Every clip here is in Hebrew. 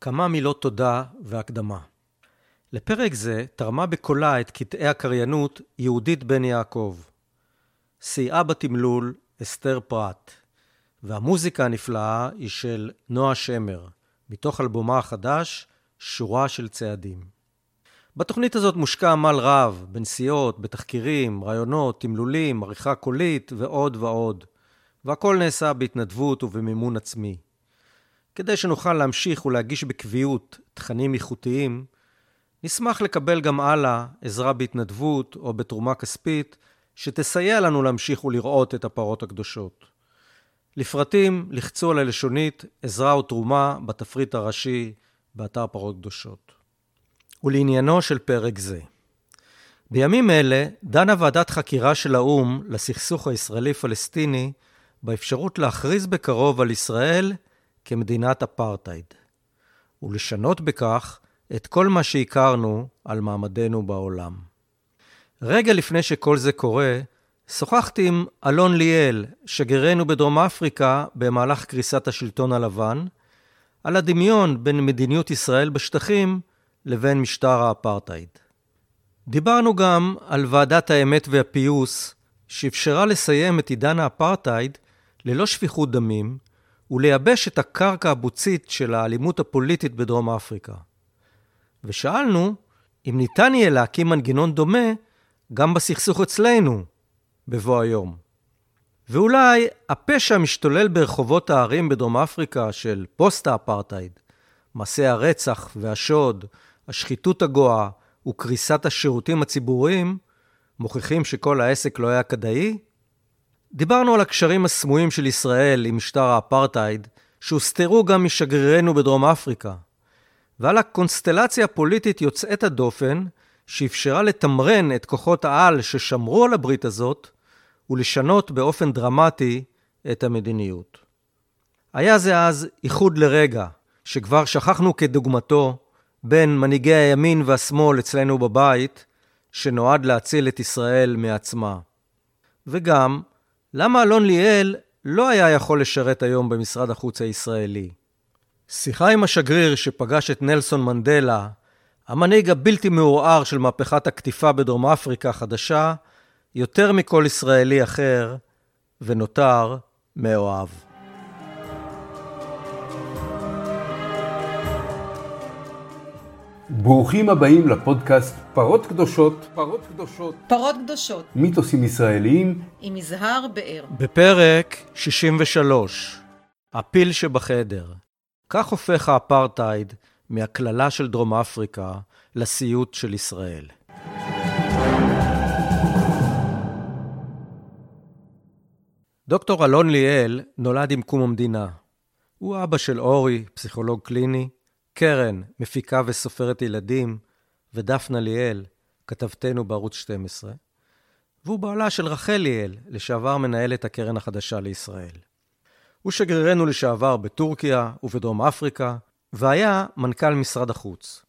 כמה מילות תודה והקדמה. לפרק זה תרמה בקולה את קטעי הקריינות יהודית בן יעקב. סייעה בתמלול אסתר פרת, והמוזיקה הנפלאה היא של נועה שמר, מתוך אלבומה החדש, שורה של צעדים. בתוכנית הזאת מושקע עמל רב, בנסיעות, בתחקירים, רעיונות, תמלולים, עריכה קולית ועוד ועוד, והכל נעשה בהתנדבות ובמימון עצמי. כדי שנוכל להמשיך ולהגיש בקביעות תכנים איכותיים, נשמח לקבל גם הלאה עזרה בהתנדבות או בתרומה כספית, שתסייע לנו להמשיך ולראות את הפרות הקדושות. לפרטים לחצו על הלשונית עזרה או תרומה בתפריט הראשי באתר פרות קדושות. ולעניינו של פרק זה. בימים אלה דנה ועדת חקירה של האו"ם לסכסוך הישראלי-פלסטיני באפשרות להכריז בקרוב על ישראל כמדינת אפרטהייד, ולשנות בכך את כל מה שהכרנו על מעמדנו בעולם. רגע לפני שכל זה קורה, שוחחתי עם אלון ליאל, שגרירנו בדרום אפריקה במהלך קריסת השלטון הלבן, על הדמיון בין מדיניות ישראל בשטחים לבין משטר האפרטהייד. דיברנו גם על ועדת האמת והפיוס, שאפשרה לסיים את עידן האפרטהייד ללא שפיכות דמים, ולייבש את הקרקע הבוצית של האלימות הפוליטית בדרום אפריקה. ושאלנו אם ניתן יהיה להקים מנגנון דומה גם בסכסוך אצלנו, בבוא היום. ואולי הפשע המשתולל ברחובות הערים בדרום אפריקה של פוסט-האפרטהייד, מעשי הרצח והשוד, השחיתות הגואה וקריסת השירותים הציבוריים, מוכיחים שכל העסק לא היה כדאי? דיברנו על הקשרים הסמויים של ישראל עם משטר האפרטהייד, שהוסתרו גם משגרירנו בדרום אפריקה, ועל הקונסטלציה הפוליטית יוצאת הדופן, שאפשרה לתמרן את כוחות העל ששמרו על הברית הזאת, ולשנות באופן דרמטי את המדיניות. היה זה אז איחוד לרגע, שכבר שכחנו כדוגמתו, בין מנהיגי הימין והשמאל אצלנו בבית, שנועד להציל את ישראל מעצמה. וגם, למה אלון ליאל לא היה יכול לשרת היום במשרד החוץ הישראלי? שיחה עם השגריר שפגש את נלסון מנדלה, המנהיג הבלתי מעורער של מהפכת הקטיפה בדרום אפריקה החדשה, יותר מכל ישראלי אחר, ונותר מאוהב. ברוכים הבאים לפודקאסט פרות קדושות, פרות קדושות, פרות קדושות, מיתוסים ישראליים עם יזהר באר. בפרק 63, הפיל שבחדר. כך הופך האפרטהייד מהקללה של דרום אפריקה לסיוט של ישראל. דוקטור אלון ליאל נולד עם קום המדינה. הוא אבא של אורי, פסיכולוג קליני, קרן, מפיקה וסופרת ילדים, ודפנה ליאל, כתבתנו בערוץ 12, והוא בעלה של רחל ליאל, לשעבר מנהלת הקרן החדשה לישראל. הוא שגרירנו לשעבר בטורקיה ובדרום אפריקה, והיה מנכ"ל משרד החוץ.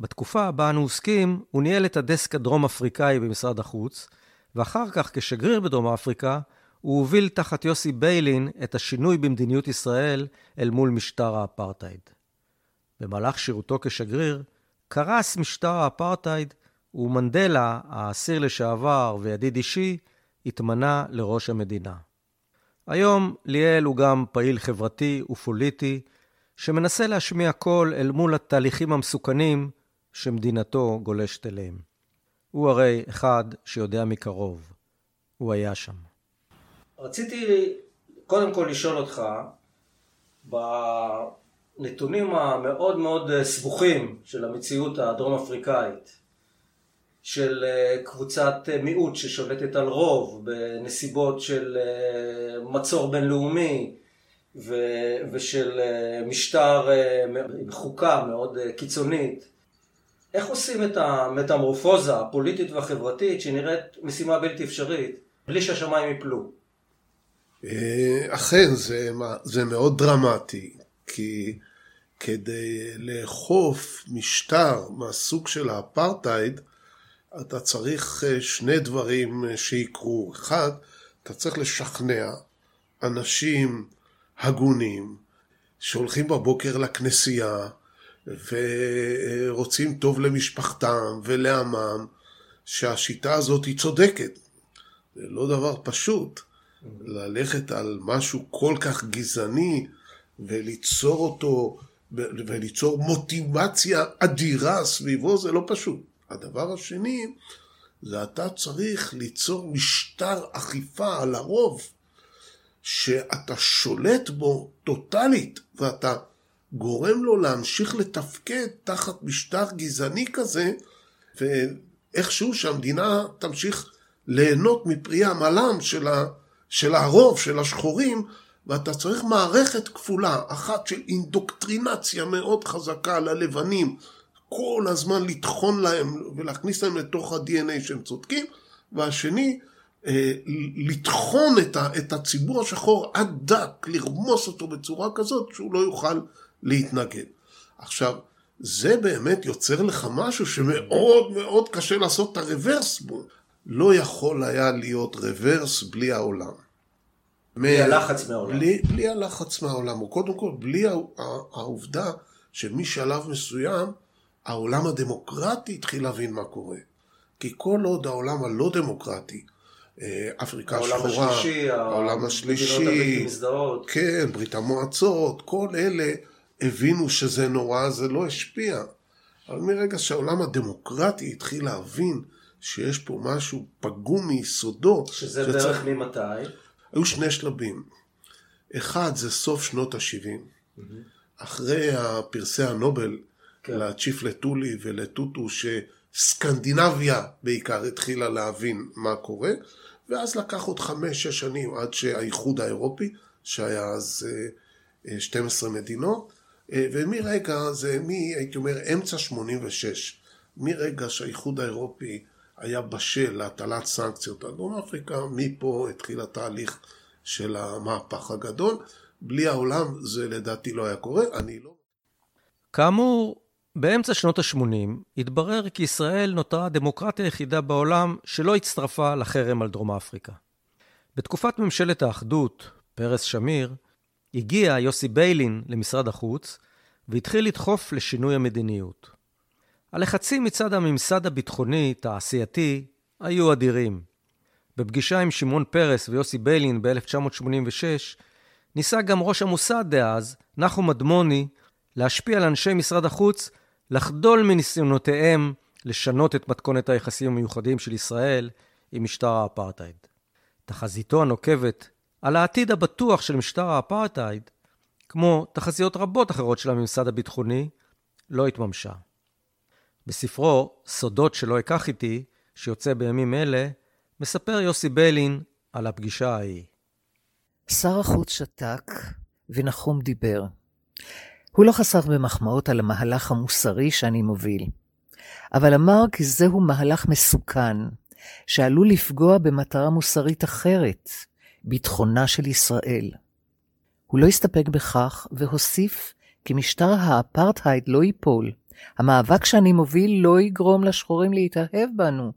בתקופה בה אנו עוסקים, הוא ניהל את הדסק הדרום-אפריקאי במשרד החוץ, ואחר כך כשגריר בדרום אפריקה, הוא הוביל תחת יוסי ביילין את השינוי במדיניות ישראל אל מול משטר האפרטהייד. במהלך שירותו כשגריר, קרס משטר האפרטהייד, ומנדלה, האסיר לשעבר וידיד אישי, התמנה לראש המדינה. היום ליאל הוא גם פעיל חברתי ופוליטי, שמנסה להשמיע קול אל מול התהליכים המסוכנים שמדינתו גולשת אליהם. הוא הרי אחד שיודע מקרוב. הוא היה שם. רציתי קודם כל לשאול אותך, בנתונים המאוד מאוד סבוכים של המציאות הדרום אפריקאית, של אה, קבוצת אה, מיעוט ששולטת על רוב בנסיבות של אה, מצור בינלאומי ושל משטר חוקה מאוד קיצונית. איך עושים את המטמורפוזה הפוליטית והחברתית שנראית משימה בלתי אפשרית בלי שהשמיים יפלו? אכן זה, זה מאוד דרמטי כי כדי לאכוף משטר מהסוג של האפרטהייד אתה צריך אה, שני דברים אה, שיקרו. אחד, אתה צריך לשכנע אנשים הגונים שהולכים בבוקר לכנסייה ורוצים טוב למשפחתם ולעמם, שהשיטה הזאת היא צודקת. זה לא דבר פשוט ללכת על משהו כל כך גזעני וליצור אותו וליצור מוטיבציה אדירה סביבו, זה לא פשוט. הדבר השני, זה אתה צריך ליצור משטר אכיפה על הרוב, שאתה שולט בו טוטאלית, ואתה גורם לו להמשיך לתפקד תחת משטר גזעני כזה, ואיכשהו שהמדינה תמשיך ליהנות מפרי עמלם של, ה, של הרוב, של השחורים, ואתה צריך מערכת כפולה, אחת של אינדוקטרינציה מאוד חזקה ללבנים, כל הזמן לטחון להם ולהכניס להם לתוך ה-DNA שהם צודקים, והשני, אה, לטחון את הציבור השחור עד דק, לרמוס אותו בצורה כזאת שהוא לא יוכל להתנגד. עכשיו, זה באמת יוצר לך משהו שמאוד מאוד קשה לעשות את הרוורס בו. לא יכול היה להיות רוורס בלי העולם. בלי מ... הלחץ מהעולם. בלי, בלי הלחץ מהעולם, או קודם כל בלי העובדה שמשלב מסוים העולם הדמוקרטי התחיל להבין מה קורה. כי כל עוד העולם הלא דמוקרטי, אה, אפריקה העולם השחורה, השלישי, העולם השלישי, כן, ברית המועצות, כל אלה הבינו שזה נורא, זה לא השפיע. אבל מרגע שהעולם הדמוקרטי התחיל להבין שיש פה משהו פגום מיסודו. שזה שצריך... בערך ממתי? היו שני שלבים. אחד זה סוף שנות ה-70, mm-hmm. אחרי פרסי הנובל כן. לצ'יף לטולי ולטוטו, שסקנדינביה בעיקר התחילה להבין מה קורה, ואז לקח עוד חמש-שש שנים עד שהאיחוד האירופי, שהיה אז 12 אה, מדינות, אה, ומרגע זה, מי, הייתי אומר, אמצע 86, מרגע שהאיחוד האירופי היה בשל להטלת סנקציות על דרום אפריקה, מפה התחיל התהליך של המהפך הגדול. בלי העולם זה לדעתי לא היה קורה, אני לא... כאמור, באמצע שנות ה-80 התברר כי ישראל נותרה הדמוקרטיה היחידה בעולם שלא הצטרפה לחרם על דרום אפריקה. בתקופת ממשלת האחדות, פרס שמיר, הגיע יוסי ביילין למשרד החוץ והתחיל לדחוף לשינוי המדיניות. הלחצים מצד הממסד הביטחוני-תעשייתי היו אדירים. בפגישה עם שמעון פרס ויוסי ביילין ב-1986, ניסה גם ראש המוסד דאז, נחום אדמוני, להשפיע על אנשי משרד החוץ לחדול מניסיונותיהם לשנות את מתכונת היחסים המיוחדים של ישראל עם משטר האפרטהייד. תחזיתו הנוקבת על העתיד הבטוח של משטר האפרטהייד, כמו תחזיות רבות אחרות של הממסד הביטחוני, לא התממשה. בספרו "סודות שלא אקח איתי", שיוצא בימים אלה, מספר יוסי ביילין על הפגישה ההיא. שר החוץ שתק ונחום דיבר. הוא לא חסך במחמאות על המהלך המוסרי שאני מוביל, אבל אמר כי זהו מהלך מסוכן, שעלול לפגוע במטרה מוסרית אחרת, ביטחונה של ישראל. הוא לא הסתפק בכך, והוסיף כי משטר האפרטהייד לא ייפול. המאבק שאני מוביל לא יגרום לשחורים להתאהב בנו,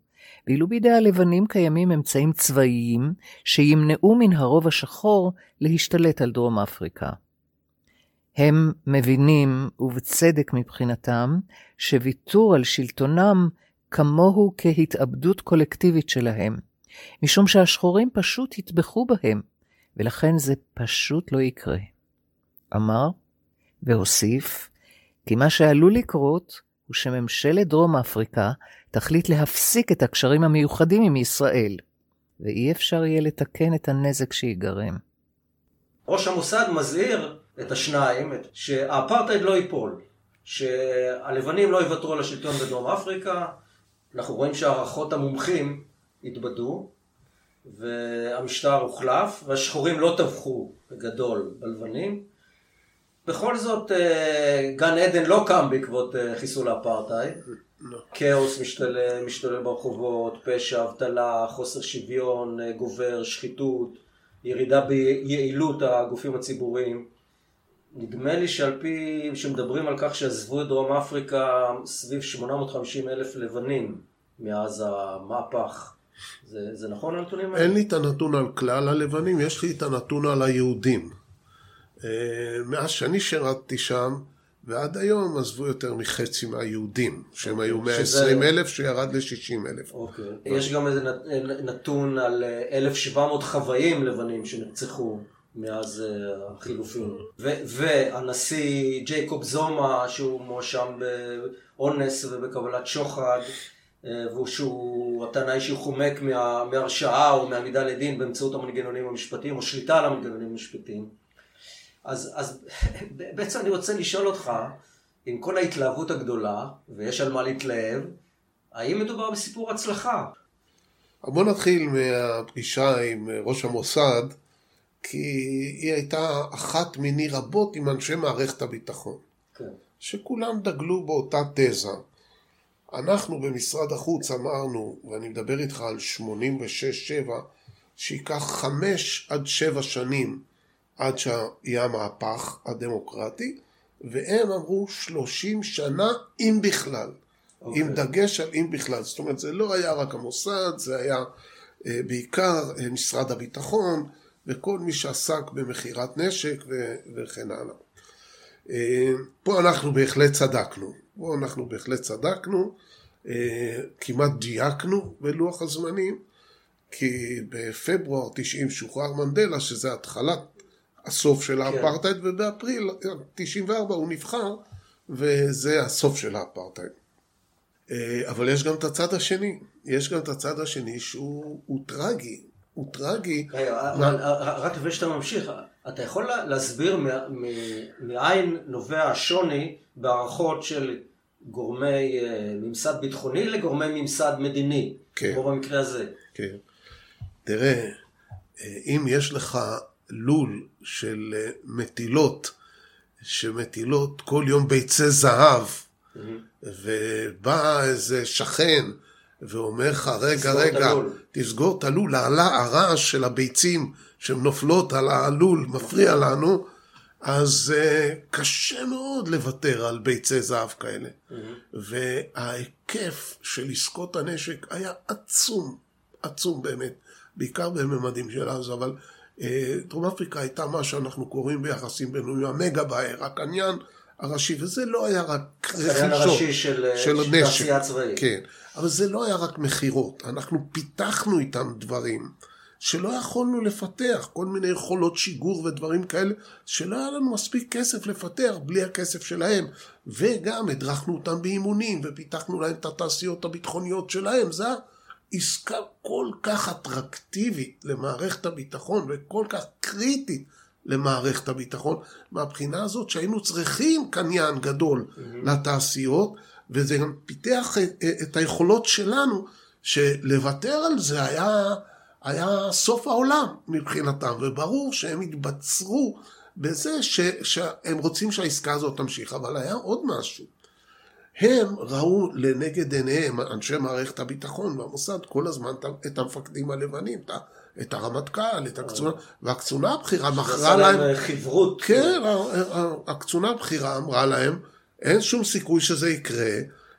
ואילו בידי הלבנים קיימים אמצעים צבאיים שימנעו מן הרוב השחור להשתלט על דרום אפריקה. הם מבינים, ובצדק מבחינתם, שוויתור על שלטונם כמוהו כהתאבדות קולקטיבית שלהם, משום שהשחורים פשוט יטבחו בהם, ולכן זה פשוט לא יקרה. אמר, והוסיף, כי מה שעלול לקרות הוא שממשלת דרום אפריקה תחליט להפסיק את הקשרים המיוחדים עם ישראל, ואי אפשר יהיה לתקן את הנזק שיגרם. ראש המוסד מזהיר את השניים, שהאפרטהייד לא ייפול, שהלבנים לא יוותרו על השלטון בדרום אפריקה, אנחנו רואים שהערכות המומחים התבדו, והמשטר הוחלף, והשחורים לא טבחו בגדול בלבנים. בכל זאת, אה, גן עדן לא קם בעקבות אה, חיסול האפרטהייד. לא. כאוס משתולל, משתולל ברחובות, פשע, אבטלה, חוסר שוויון אה, גובר, שחיתות, ירידה ביעילות הגופים הציבוריים. נדמה לי שעל פי, שמדברים על כך שעזבו את דרום אפריקה סביב 850 אלף לבנים מאז המהפך. זה, זה נכון הנתונים האלה? אין לי את הנתון על כלל הלבנים, יש לי את הנתון על היהודים. אה, מאז שאני שירתתי שם, ועד היום עזבו יותר מחצי מהיהודים, שהם היו אוקיי, 120 שזה- אלף שירד ל-60 אלף. אוקיי. יש גם איזה נת- נתון על אה, 1,700 חוואים לבנים שנרצחו מאז אה, החילופין. ו- והנשיא ג'ייקוב זומה, שהוא מואשם באונס ובקבלת שוחד, אה, והוא שהוא, הטענה שהוא חומק מה- מהרשעה או מעמידה לדין באמצעות המנגנונים המשפטיים, או שליטה על המנגנונים המשפטיים. אז, אז בעצם אני רוצה לשאול אותך, עם כל ההתלהבות הגדולה, ויש על מה להתלהב, האם מדובר בסיפור הצלחה? בוא נתחיל מהפגישה עם ראש המוסד, כי היא הייתה אחת מיני רבות עם אנשי מערכת הביטחון, כן. שכולם דגלו באותה תזה. אנחנו במשרד החוץ אמרנו, ואני מדבר איתך על 86-7, שייקח חמש עד שבע שנים עד שיהיה המהפך הדמוקרטי, והם אמרו 30 שנה, אם בכלל. אוקיי. עם דגש על אם בכלל. זאת אומרת, זה לא היה רק המוסד, זה היה אה, בעיקר אה, משרד הביטחון וכל מי שעסק במכירת נשק ו- וכן הלאה. אה, פה אנחנו בהחלט צדקנו. פה אנחנו בהחלט צדקנו, אה, כמעט דייקנו בלוח הזמנים, כי בפברואר 90 שוחרר מנדלה, שזה התחלת הסוף של האפרטהייד, ובאפריל 94 הוא נבחר, וזה הסוף של האפרטהייד. אה, אבל יש גם את הצד השני, יש גם את הצד השני שהוא הוא טרגי, הוא טרגי. רק לפני שאתה ממשיך, אתה יכול לה- להסביר מאין נובע השוני בהערכות של גורמי אה, ממסד ביטחוני לגורמי ממסד מדיני, כן. כמו במקרה הזה. כן. תראה, אה, אם יש לך לול של אה, מטילות, שמטילות כל יום ביצי זהב, ובא איזה שכן ואומר לך, רגע, רגע, הלול." תסגור את הלול, העלה הרעש של הביצים שנופלות על הלול מפריע לנו, אז uh, קשה מאוד לוותר על ביצי זהב כאלה. וההיקף של עסקות הנשק היה עצום, עצום באמת, בעיקר בממדים של עזה, אבל דרום אפריקה הייתה מה שאנחנו קוראים ביחסים בינלאומיים המגה באר, הקניין הראשי, וזה לא היה רק הקניין רכישות הראשי של, אה, של נשק. תעשייה צבאית. כן, אבל זה לא היה רק מכירות, אנחנו פיתחנו איתם דברים שלא יכולנו לפתח, כל מיני יכולות שיגור ודברים כאלה, שלא היה לנו מספיק כסף לפתח בלי הכסף שלהם, וגם הדרכנו אותם באימונים ופיתחנו להם את התעשיות הביטחוניות שלהם, זה עסקה כל כך אטרקטיבית למערכת הביטחון וכל כך קריטית למערכת הביטחון, מהבחינה הזאת שהיינו צריכים קניין גדול לתעשיות, וזה גם פיתח את, את היכולות שלנו, שלוותר על זה היה, היה סוף העולם מבחינתם, וברור שהם התבצרו בזה ש, שהם רוצים שהעסקה הזאת תמשיך, אבל היה עוד משהו. הם ראו לנגד עיניהם, אנשי מערכת הביטחון והמוסד, כל הזמן את המפקדים הלבנים, את הרמטכ"ל, את הקצונה, והקצונה הבכירה מכרה להם... להם חברות. כן, הקצונה הבכירה אמרה להם, אין שום סיכוי שזה יקרה,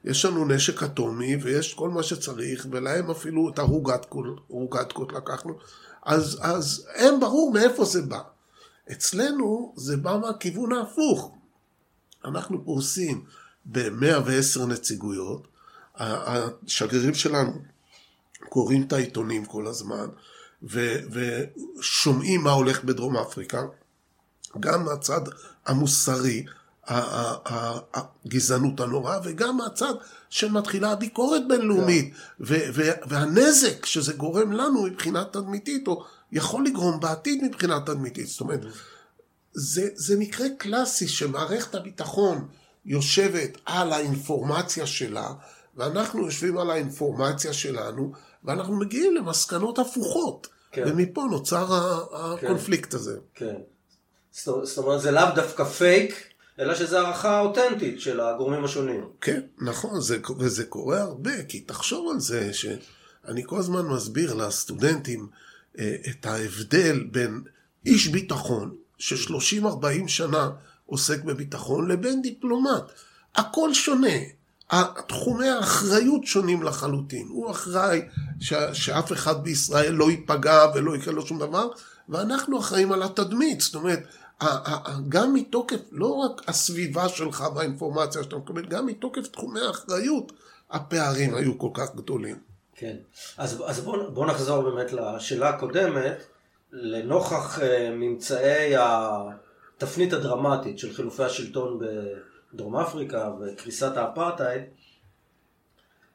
יש לנו נשק אטומי ויש כל מה שצריך, ולהם אפילו את הרוגטקות לקחנו, אז, אז הם ברור מאיפה זה בא. אצלנו זה בא מהכיוון ההפוך. אנחנו פרוסים ב-110 נציגויות, השגרירים שלנו קוראים את העיתונים כל הזמן, ו- ושומעים מה הולך בדרום אפריקה, גם מהצד המוסרי, הגזענות הנוראה, וגם מהצד שמתחילה הביקורת בינלאומית, ו- והנזק שזה גורם לנו מבחינה תדמיתית, או יכול לגרום בעתיד מבחינה תדמיתית. זאת אומרת, זה, זה מקרה קלאסי שמערכת הביטחון יושבת על האינפורמציה שלה, ואנחנו יושבים על האינפורמציה שלנו, ואנחנו מגיעים למסקנות הפוכות. כן. ומפה נוצר ה- הקונפליקט הזה. כן. זאת זאת אומרת, זה לאו דווקא פייק, אלא שזו הערכה אותנטית של הגורמים השונים. כן, נכון, זה, וזה קורה הרבה, כי תחשוב על זה שאני כל הזמן מסביר לסטודנטים אה, את ההבדל בין איש ביטחון, ש-30-40 שנה עוסק בביטחון, לבין דיפלומט. הכל שונה. תחומי האחריות שונים לחלוטין. הוא אחראי ש- שאף אחד בישראל לא ייפגע ולא יקרה לו שום דבר, ואנחנו אחראים על התדמית. זאת אומרת, גם מתוקף, לא רק הסביבה שלך והאינפורמציה שאתה מקבל, גם מתוקף תחומי האחריות, הפערים היו כל כך גדולים. כן. אז, אז בואו בוא נחזור באמת לשאלה הקודמת. לנוכח uh, ממצאי התפנית הדרמטית של חילופי השלטון בדרום אפריקה וקריסת האפרטהייד,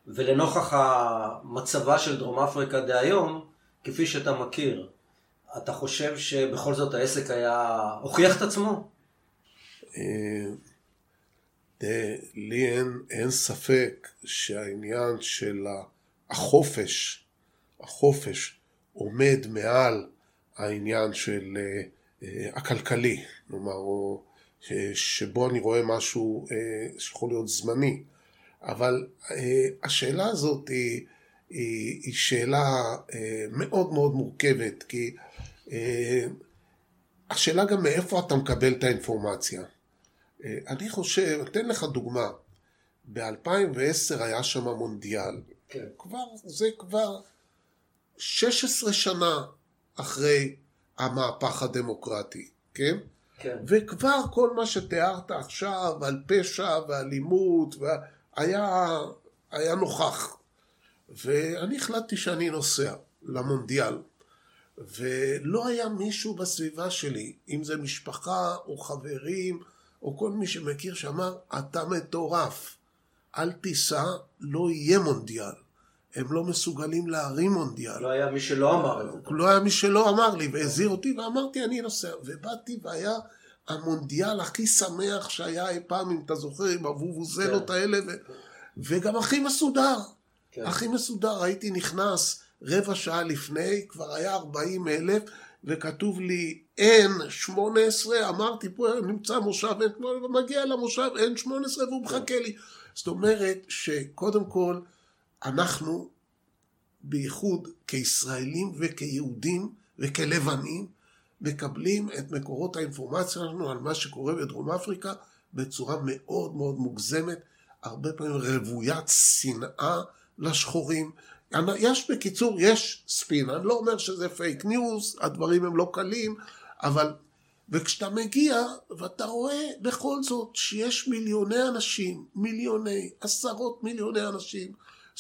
ולנוכח המצבה של דרום אפריקה דהיום, כפי שאתה מכיר, אתה חושב שבכל זאת העסק היה... הוכיח את עצמו? אה, לי אין, ספק שהעניין של החופש, החופש עומד מעל העניין של uh, הכלכלי, כלומר, או, שבו אני רואה משהו uh, שיכול להיות זמני. אבל uh, השאלה הזאת היא, היא, היא שאלה מאוד מאוד מורכבת, כי השאלה גם מאיפה אתה מקבל את האינפורמציה. אני חושב, אתן לך דוגמה, ב-2010 היה שם מונדיאל. כן. כבר, זה כבר 16 שנה אחרי המהפך הדמוקרטי, כן? כן. וכבר כל מה שתיארת עכשיו על פשע ואלימות היה, היה נוכח. ואני החלטתי שאני נוסע למונדיאל. ולא היה מישהו בסביבה שלי, אם זה משפחה או חברים או כל מי שמכיר, שאמר, אתה מטורף, אל תיסע, לא יהיה מונדיאל. הם לא מסוגלים להרים מונדיאל. לא היה מי שלא אמר זה. לא היה מי שלא אמר לי, והזהיר אותי, ואמרתי, אני נוסע. ובאתי, והיה המונדיאל הכי שמח שהיה אי פעם, אם אתה זוכר, עם הוובוזלות כן. האלה, ו... וגם הכי מסודר. כן. הכי מסודר. הייתי נכנס רבע שעה לפני, כבר היה 40 אלף, וכתוב לי N18, אמרתי, פה נמצא מושב, מגיע למושב N18 והוא מחכה לי. זאת אומרת שקודם כל, אנחנו, בייחוד כישראלים וכיהודים וכלבנים, מקבלים את מקורות האינפורמציה שלנו על מה שקורה בדרום אפריקה בצורה מאוד מאוד מוגזמת, הרבה פעמים רוויית שנאה לשחורים. יש בקיצור, יש ספין, אני לא אומר שזה פייק ניוז, הדברים הם לא קלים, אבל... וכשאתה מגיע ואתה רואה בכל זאת שיש מיליוני אנשים, מיליוני, עשרות מיליוני אנשים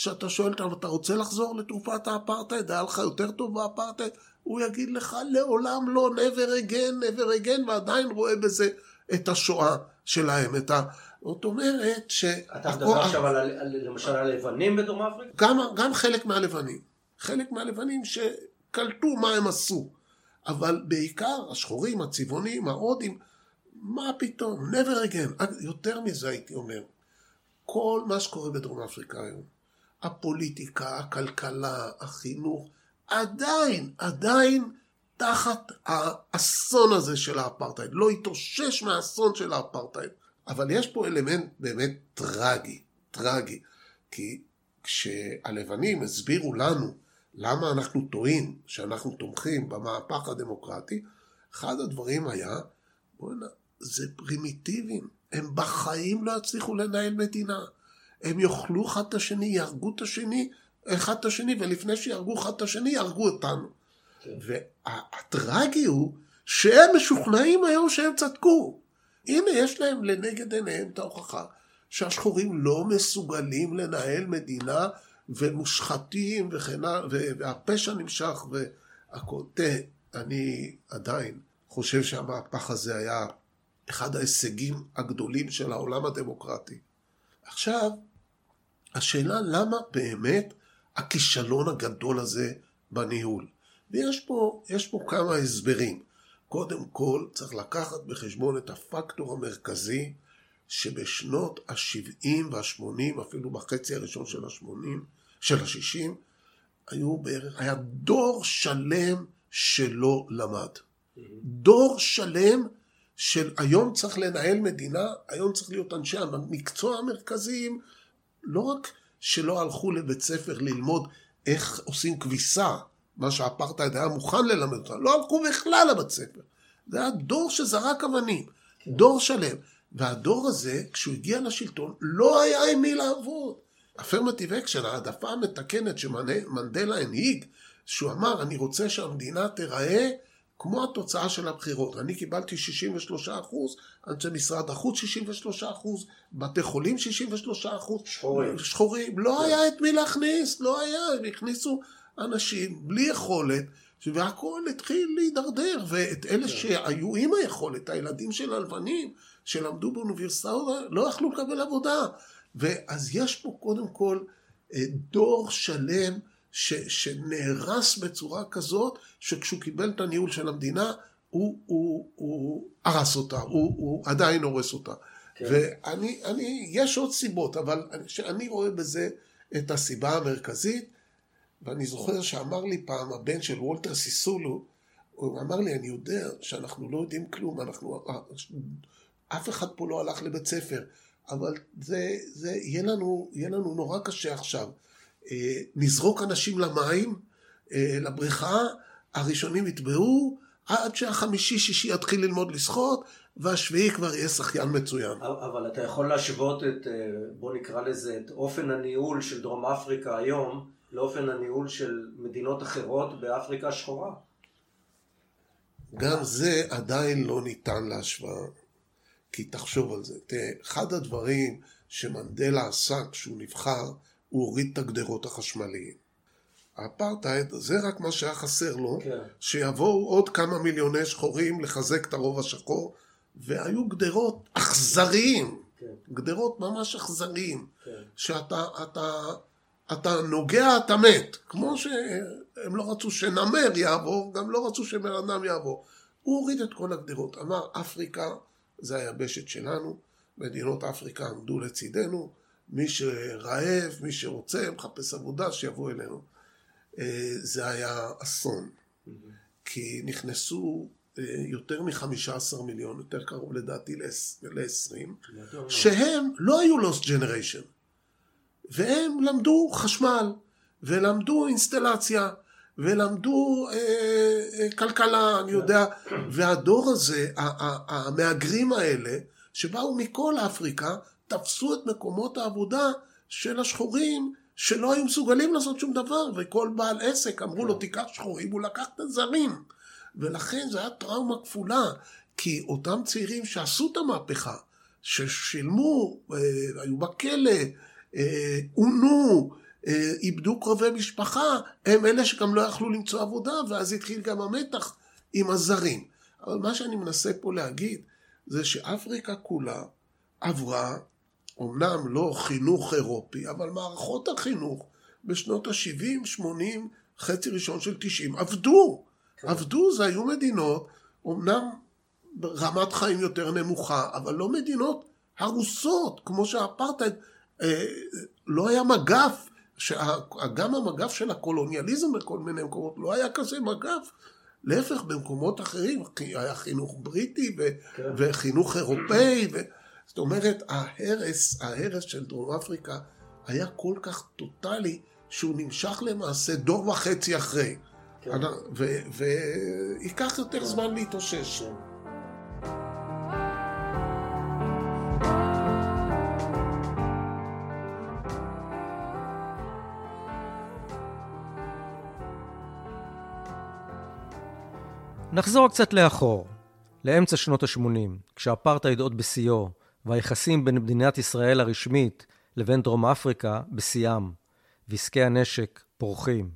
שאתה שואל אותם, אתה רוצה לחזור לתקופת האפרטהייד? היה לך יותר טוב באפרטהייד? הוא יגיד לך, לעולם לא, never again, never again, ועדיין רואה בזה את השואה שלהם, את ה... זאת אומרת ש... אתה מדבר עכשיו על, על, למשל על הלבנים בדרום אפריקה? גם, גם חלק מהלבנים. חלק מהלבנים שקלטו מה הם עשו. אבל בעיקר השחורים, הצבעונים, ההודים, מה פתאום, never again. יותר מזה הייתי אומר, כל מה שקורה בדרום אפריקה היום, הפוליטיקה, הכלכלה, החינוך, עדיין, עדיין תחת האסון הזה של האפרטהייד. לא התאושש מהאסון של האפרטהייד. אבל יש פה אלמנט באמת טרגי, טרגי. כי כשהלבנים הסבירו לנו למה אנחנו טועים שאנחנו תומכים במהפך הדמוקרטי, אחד הדברים היה, בוא'נה, זה פרימיטיבים. הם בחיים לא יצליחו לנהל מדינה. הם יאכלו אחד את השני, יהרגו את השני, אחד את השני, ולפני שיהרגו אחד את השני, יהרגו אותנו. כן. והטרגי הוא שהם משוכנעים היום שהם צדקו. הנה, יש להם לנגד עיניהם את ההוכחה שהשחורים לא מסוגלים לנהל מדינה ומושחתים וכן הלאה, והפשע נמשך והכל. תראה, אני עדיין חושב שהמהפך הזה היה אחד ההישגים הגדולים של העולם הדמוקרטי. עכשיו, השאלה למה באמת הכישלון הגדול הזה בניהול. ויש פה, פה כמה הסברים. קודם כל, צריך לקחת בחשבון את הפקטור המרכזי שבשנות ה-70 וה-80, אפילו בחצי הראשון של ה-80, של ה-60, היו בערך, היה דור שלם שלא למד. דור שלם של היום צריך לנהל מדינה, היום צריך להיות אנשי המקצוע המרכזיים, לא רק שלא הלכו לבית ספר ללמוד איך עושים כביסה, מה שהאפרטהייד היה מוכן ללמד אותם, לא הלכו בכלל לבית ספר. זה היה דור שזרק אבנים, כן. דור שלם. והדור הזה, כשהוא הגיע לשלטון, לא היה עם מי לעבוד. affirmative action, העדפה המתקנת שמנדלה הנהיג, שהוא אמר, אני רוצה שהמדינה תיראה כמו התוצאה של הבחירות. אני קיבלתי 63 אחוז, אנשי משרד החוץ 63 אחוז, בתי חולים 63 אחוז. שחורים. שחורים. לא היה את מי להכניס, לא היה, הם הכניסו אנשים בלי יכולת, והכל התחיל להידרדר, ואת אלה שהיו עם היכולת, הילדים של הלבנים, שלמדו באוניברסיטאות, לא יכלו לקבל עבודה. ואז יש פה קודם כל אה, דור שלם ש, שנהרס בצורה כזאת, שכשהוא קיבל את הניהול של המדינה, הוא, הוא, הוא הרס אותה, הוא, הוא עדיין הורס אותה. כן. ואני, אני, יש עוד סיבות, אבל אני, אני רואה בזה את הסיבה המרכזית, ואני זוכר שאמר לי פעם הבן של וולטר סיסולו, הוא אמר לי, אני יודע שאנחנו לא יודעים כלום, אנחנו, אף אחד פה לא הלך לבית ספר, אבל זה, זה יהיה, לנו, יהיה לנו נורא קשה עכשיו. אה, נזרוק אנשים למים, אה, לבריכה, הראשונים יטבעו, עד שהחמישי-שישי יתחיל ללמוד לשחות, והשביעי כבר יהיה שחיין מצוין. אבל אתה יכול להשוות את, אה, בוא נקרא לזה, את אופן הניהול של דרום אפריקה היום, לאופן הניהול של מדינות אחרות באפריקה השחורה. גם זה עדיין לא ניתן להשוואה, כי תחשוב על זה. תראה, אחד הדברים שמנדלה עשה כשהוא נבחר, הוא הוריד את הגדרות החשמליים. האפרטהייד, זה רק מה שהיה חסר לו, כן. שיבואו עוד כמה מיליוני שחורים לחזק את הרוב השחור, והיו גדרות אכזריים, כן. גדרות ממש אכזריים, כן. שאתה אתה, אתה נוגע, אתה מת, כמו שהם לא רצו שנמר יעבור, גם לא רצו שבן אדם יעבור. הוא הוריד את כל הגדרות, אמר אפריקה זה היבשת שלנו, מדינות אפריקה עמדו לצידנו, מי שרעב, מי שרוצה, מחפש עבודה, שיבוא אלינו. אה, זה היה אסון, כי נכנסו אה, יותר מ-15 מיליון, יותר קרוב לדעתי ל-20, שהם לא היו לוסט ג'נריישן, והם למדו חשמל, ולמדו אינסטלציה, ולמדו אה, אה, כלכלה, אני יודע, והדור הזה, המהגרים האלה, שבאו מכל אפריקה, תפסו את מקומות העבודה של השחורים שלא היו מסוגלים לעשות שום דבר, וכל בעל עסק אמרו לו תיקח שחורים, הוא לקח את הזרים. ולכן זו הייתה טראומה כפולה, כי אותם צעירים שעשו את המהפכה, ששילמו, אה, היו בכלא, אה, עונו, אה, איבדו קרובי משפחה, הם אלה שגם לא יכלו למצוא עבודה, ואז התחיל גם המתח עם הזרים. אבל מה שאני מנסה פה להגיד, זה שאפריקה כולה עברה אומנם לא חינוך אירופי, אבל מערכות החינוך בשנות ה-70, 80, חצי ראשון של 90, עבדו. כן. עבדו, זה היו מדינות, אומנם ברמת חיים יותר נמוכה, אבל לא מדינות הרוסות, כמו שהאפרטהייד, אה, לא היה מגף, גם המגף של הקולוניאליזם בכל מיני מקומות, לא היה כזה מגף. להפך, במקומות אחרים, היה חינוך בריטי ו- כן. וחינוך אירופאי, ו- זאת אומרת, ההרס, ההרס של דרום אפריקה היה כל כך טוטאלי, שהוא נמשך למעשה דור וחצי אחרי. כן. וייקח יותר זמן להתאושש. נחזור קצת לאחור, לאמצע שנות ה-80, כשהאפרטהייד עוד בשיאו, והיחסים בין מדינת ישראל הרשמית לבין דרום אפריקה בשיאם, ועסקי הנשק פורחים.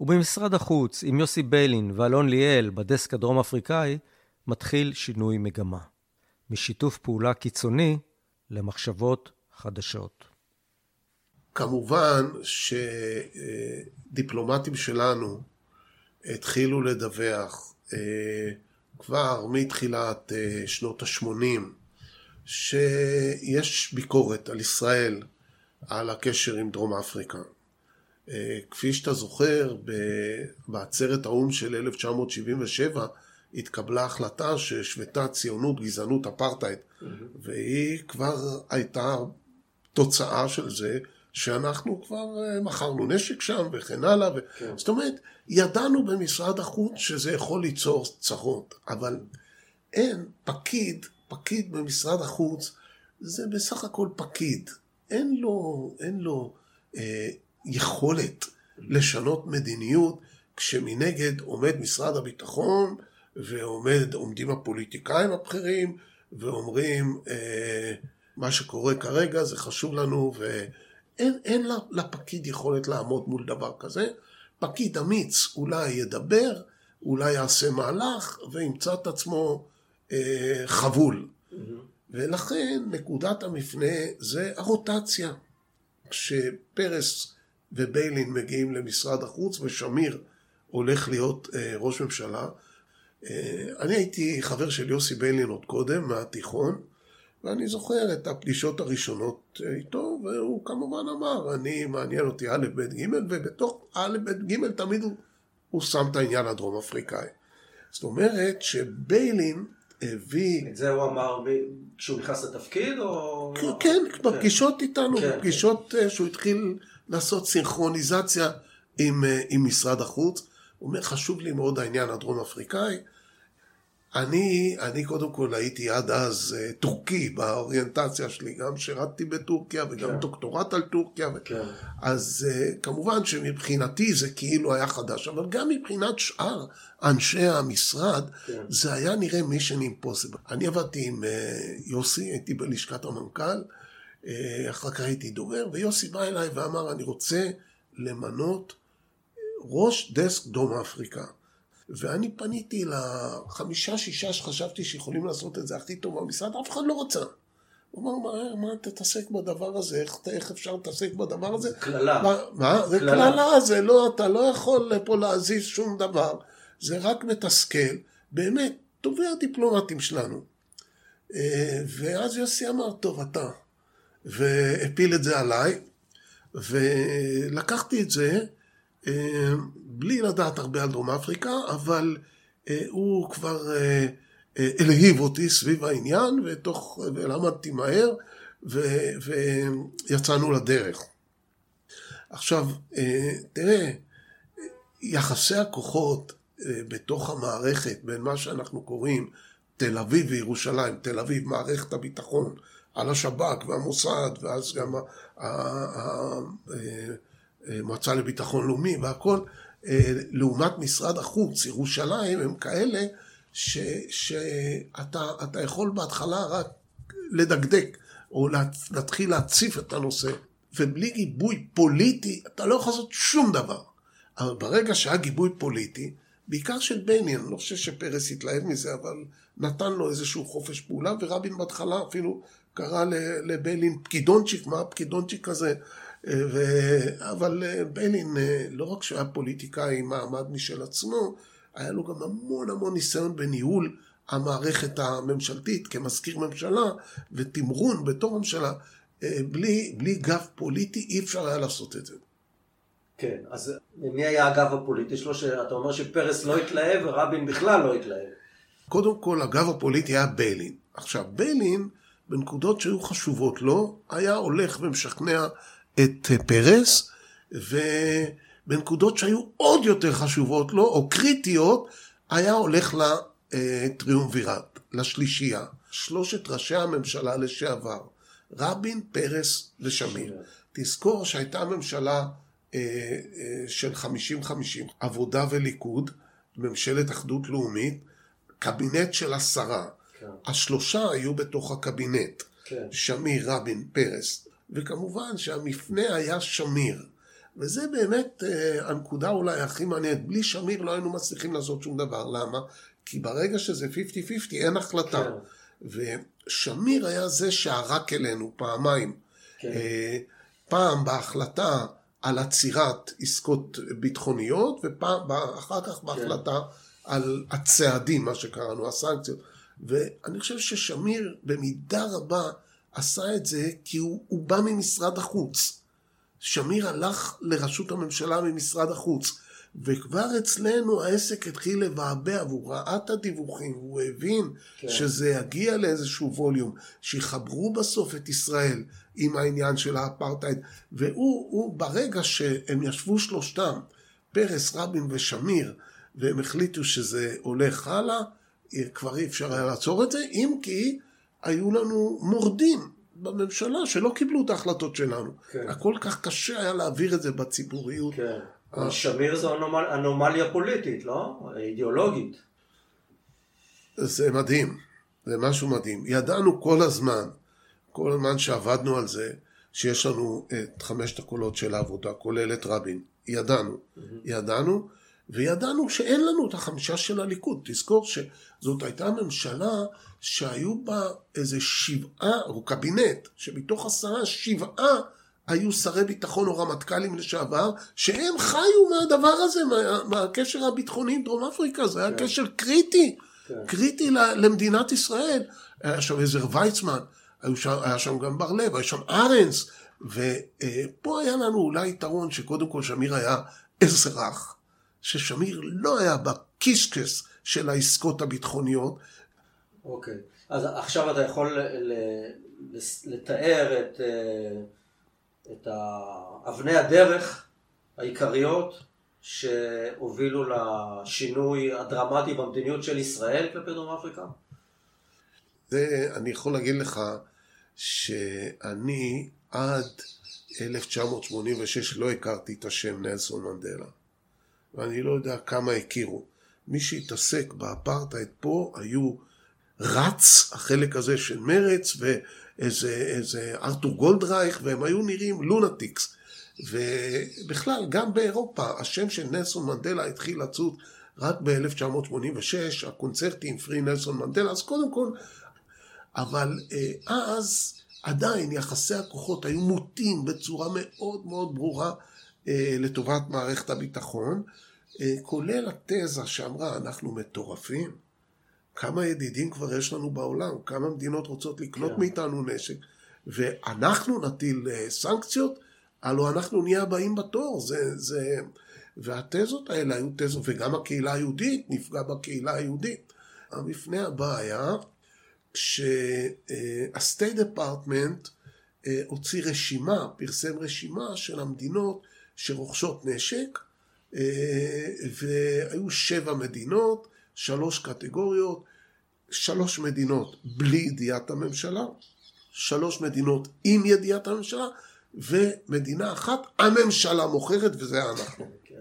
ובמשרד החוץ, עם יוסי ביילין ואלון ליאל בדסק הדרום אפריקאי, מתחיל שינוי מגמה. משיתוף פעולה קיצוני למחשבות חדשות. כמובן שדיפלומטים שלנו התחילו לדווח אה, כבר מתחילת אה, שנות ה-80 שיש ביקורת על ישראל, על הקשר עם דרום אפריקה. אה, כפי שאתה זוכר, בעצרת האו"ם של 1977 התקבלה החלטה שהשוותה ציונות, גזענות, אפרטהייד, mm-hmm. והיא כבר הייתה תוצאה של זה שאנחנו כבר אה, מכרנו נשק שם וכן הלאה. ו... כן. זאת אומרת, ידענו במשרד החוץ שזה יכול ליצור צרות, אבל אין פקיד פקיד במשרד החוץ זה בסך הכל פקיד. אין לו, אין לו אה, יכולת לשנות מדיניות, כשמנגד עומד משרד הביטחון ועומדים הפוליטיקאים הבכירים ואומרים, אה, מה שקורה כרגע זה חשוב לנו, ואין לפקיד יכולת לעמוד מול דבר כזה. פקיד אמיץ אולי ידבר, אולי יעשה מהלך, וימצא את עצמו אה, חבול. Mm-hmm. ולכן נקודת המפנה זה הרוטציה. כשפרס וביילין מגיעים למשרד החוץ ושמיר הולך להיות אה, ראש ממשלה, אה, אני הייתי חבר של יוסי ביילין עוד קודם, מהתיכון, ואני זוכר את הפגישות הראשונות אה, איתו, והוא כמובן אמר, אני, מעניין אותי א', ב', ג', ובתוך א', ב', ג', תמיד הוא, הוא שם את העניין הדרום אפריקאי. זאת אומרת שביילין הביא... את זה הוא אמר כשהוא נכנס לתפקיד, או... כן, כן, בפגישות איתנו, כן, בפגישות כן. שהוא התחיל לעשות סינכרוניזציה עם, עם משרד החוץ. הוא אומר, חשוב לי מאוד העניין הדרום אפריקאי. אני, אני קודם כל הייתי עד אז uh, טורקי באוריינטציה שלי, גם שירתתי בטורקיה וגם כן. דוקטורט על טורקיה. כן. אז uh, כמובן שמבחינתי זה כאילו היה חדש, אבל גם מבחינת שאר אנשי המשרד, כן. זה היה נראה מישן אימפוסיבל. אני עבדתי עם uh, יוסי, הייתי בלשכת המנכ"ל, אחר כך הייתי דובר, ויוסי בא אליי ואמר, אני רוצה למנות ראש דסק דרום אפריקה. ואני פניתי לחמישה, שישה שחשבתי שיכולים לעשות את זה הכי טוב במשרד, אף אחד לא רצה. הוא אמר, מה, מה תתעסק בדבר הזה? איך, איך אפשר להתעסק בדבר הזה? קללה. מה? מה? זה קללה, זה לא, אתה לא יכול פה להזיז שום דבר. זה רק מתסכל. באמת, טובי הדיפלומטים שלנו. אה, ואז יוסי אמר, טוב, אתה. והפיל את זה עליי, ולקחתי את זה, בלי לדעת הרבה על דרום אפריקה, אבל אה, הוא כבר אה, הלהיב אותי סביב העניין, ותוך, ולמדתי מהר, ו, ויצאנו לדרך. עכשיו, תראה, יחסי הכוחות בתוך המערכת, בין מה שאנחנו קוראים תל אביב וירושלים, תל אביב מערכת הביטחון, על השב"כ והמוסד, ואז גם המועצה לביטחון לאומי והכל, אה, לעומת משרד החוץ, ירושלים, הם כאלה ש, שאתה יכול בהתחלה רק לדקדק, או להתחיל להציף את הנושא, ובלי גיבוי פוליטי אתה לא יכול לעשות שום דבר. אבל ברגע שהיה גיבוי פוליטי, בעיקר של בני, אני לא חושב שפרס התלהב מזה, אבל נתן לו איזשהו חופש פעולה, ורבין בהתחלה אפילו קרא לבלין פקידונצ'יק, מה הפקידונצ'יק הזה? ו... אבל אה, בנין, אה, לא רק שהוא היה פוליטיקאי עם מעמד משל עצמו, היה לו גם המון המון ניסיון בניהול המערכת הממשלתית כמזכיר ממשלה ותמרון בתור ממשלה. אה, בלי, בלי גב פוליטי אי אפשר היה לעשות את זה. כן, אז מי היה הגב הפוליטי שלו? שאתה אומר שפרס לא התלהב ורבין בכלל לא התלהב. קודם כל, הגב הפוליטי היה ביילין. עכשיו, ביילין, בנקודות שהיו חשובות לו, היה הולך ומשכנע את פרס, ובנקודות שהיו עוד יותר חשובות לו, או קריטיות, היה הולך לטריומווירט, לשלישייה. שלושת ראשי הממשלה לשעבר, רבין, פרס ושמיר. תזכור שהייתה ממשלה אה, אה, של 50-50, עבודה וליכוד, ממשלת אחדות לאומית, קבינט של עשרה. כן. השלושה היו בתוך הקבינט. כן. שמיר, רבין, פרס. וכמובן שהמפנה היה שמיר. וזה באמת אה, הנקודה אולי הכי מעניינת. בלי שמיר לא היינו מצליחים לעשות שום דבר. למה? כי ברגע שזה 50-50 אין החלטה. כן. ושמיר היה זה שערק אלינו פעמיים. כן. אה, פעם בהחלטה על עצירת עסקות ביטחוניות, ואחר כך בהחלטה כן. על הצעדים, מה שקראנו, הסנקציות. ואני חושב ששמיר במידה רבה עשה את זה כי הוא, הוא בא ממשרד החוץ. שמיר הלך לראשות הממשלה ממשרד החוץ, וכבר אצלנו העסק התחיל לבעבע, והוא ראה את הדיווחים, והוא הבין כן. שזה יגיע לאיזשהו ווליום, שיחברו בסוף את ישראל עם העניין של האפרטהייד, והוא, ברגע שהם ישבו שלושתם, פרס, רבין ושמיר, והם החליטו שזה הולך הלאה, כבר אי אפשר היה לעצור את זה, אם כי היו לנו מורדים בממשלה שלא קיבלו את ההחלטות שלנו. כן. הכל כך קשה היה להעביר את זה בציבוריות. כן. שמיר זו אנומל, אנומליה פוליטית, לא? אידיאולוגית. זה מדהים, זה משהו מדהים. ידענו כל הזמן, כל הזמן שעבדנו על זה, שיש לנו את חמשת הקולות של העבודה, כולל את רבין. ידענו, mm-hmm. ידענו, וידענו שאין לנו את החמישה של הליכוד. תזכור שזאת הייתה ממשלה שהיו בה איזה שבעה, או קבינט, שמתוך עשרה, שבעה היו שרי ביטחון או רמטכ"לים לשעבר, שהם חיו מהדבר הזה, מה, מהקשר הביטחוני עם דרום אפריקה, זה היה כן. קשר קריטי, כן. קריטי למדינת ישראל. היה שם עזר ויצמן, היה שם, היה שם גם בר לב, היה שם ארנס, ופה היה לנו אולי יתרון שקודם כל שמיר היה אזרח, ששמיר לא היה בקישקס של העסקות הביטחוניות. אוקיי, אז עכשיו אתה יכול לתאר את... אה, את אבני הדרך העיקריות שהובילו לשינוי הדרמטי במדיניות של ישראל כלפי דרום אפריקה? זה, אני יכול להגיד לך שאני עד 1986 לא הכרתי את השם נלסון מנדלה. ואני לא יודע כמה הכירו. מי שהתעסק באפרטהייד פה היו רצ, החלק הזה של מרץ, איזה, איזה ארתור גולדרייך, והם היו נראים lunatics. ובכלל, גם באירופה, השם של נלסון מנדלה התחיל לצוץ רק ב-1986, הקונצרטים Free Nelson Mandela, אז קודם כל, אבל אה, אז עדיין יחסי הכוחות היו מוטים בצורה מאוד מאוד ברורה לטובת מערכת הביטחון, אה, כולל התזה שאמרה, אנחנו מטורפים. כמה ידידים כבר יש לנו בעולם, כמה מדינות רוצות לקנות כן. מאיתנו נשק, ואנחנו נטיל אה, סנקציות, הלוא אנחנו נהיה הבאים בתור, זה, זה... והתזות האלה היו תזות, וגם הקהילה היהודית נפגע בקהילה היהודית. המפנה הבא היה שה-State Department אה, הוציא רשימה, פרסם רשימה של המדינות שרוכשות נשק, אה, והיו שבע מדינות, שלוש קטגוריות, שלוש מדינות בלי ידיעת הממשלה, שלוש מדינות עם ידיעת הממשלה, ומדינה אחת, הממשלה מוכרת, וזה אנחנו. כן.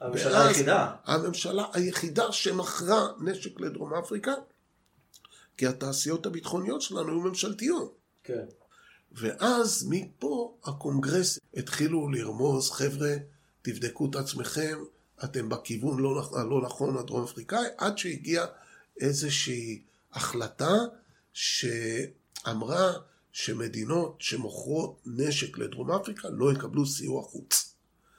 הממשלה היחידה. הממשלה היחידה שמכרה נשק לדרום אפריקה, כי התעשיות הביטחוניות שלנו היו ממשלתיות. כן. ואז מפה הקונגרס התחילו לרמוז, חבר'ה, תבדקו את עצמכם, אתם בכיוון לא, הלא נכון הדרום אפריקאי, עד שהגיעה איזושהי החלטה שאמרה שמדינות שמוכרות נשק לדרום אפריקה לא יקבלו סיוע חוץ.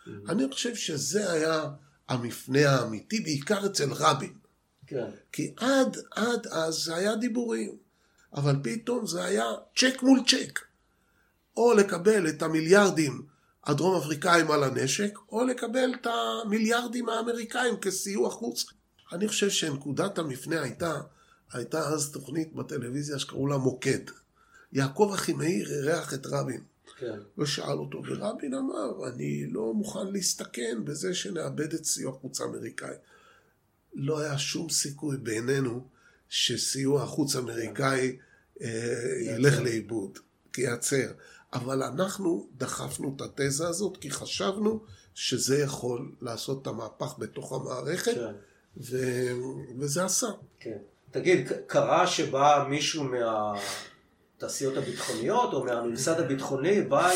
Mm-hmm. אני חושב שזה היה המפנה האמיתי, בעיקר אצל רבין. כן. כי עד, עד אז זה היה דיבורים, אבל פתאום זה היה צ'ק מול צ'ק. או לקבל את המיליארדים הדרום אפריקאים על הנשק, או לקבל את המיליארדים האמריקאים כסיוע חוץ. אני חושב שנקודת המפנה הייתה הייתה אז תוכנית בטלוויזיה שקראו לה מוקד. יעקב אחימאיר אירח את רבין. כן. ושאל אותו, ורבין אמר, אני לא מוכן להסתכן בזה שנאבד את סיוע החוץ האמריקאי. לא היה שום סיכוי בעינינו שסיוע החוץ האמריקאי אה, ילך לאיבוד, כי ייעצר. אבל אנחנו דחפנו את התזה הזאת כי חשבנו שזה יכול לעשות את המהפך בתוך המערכת, כן. ו... וזה עשה. כן. תגיד, קרה שבא מישהו מהתעשיות הביטחוניות או מהממסד הביטחוני, בא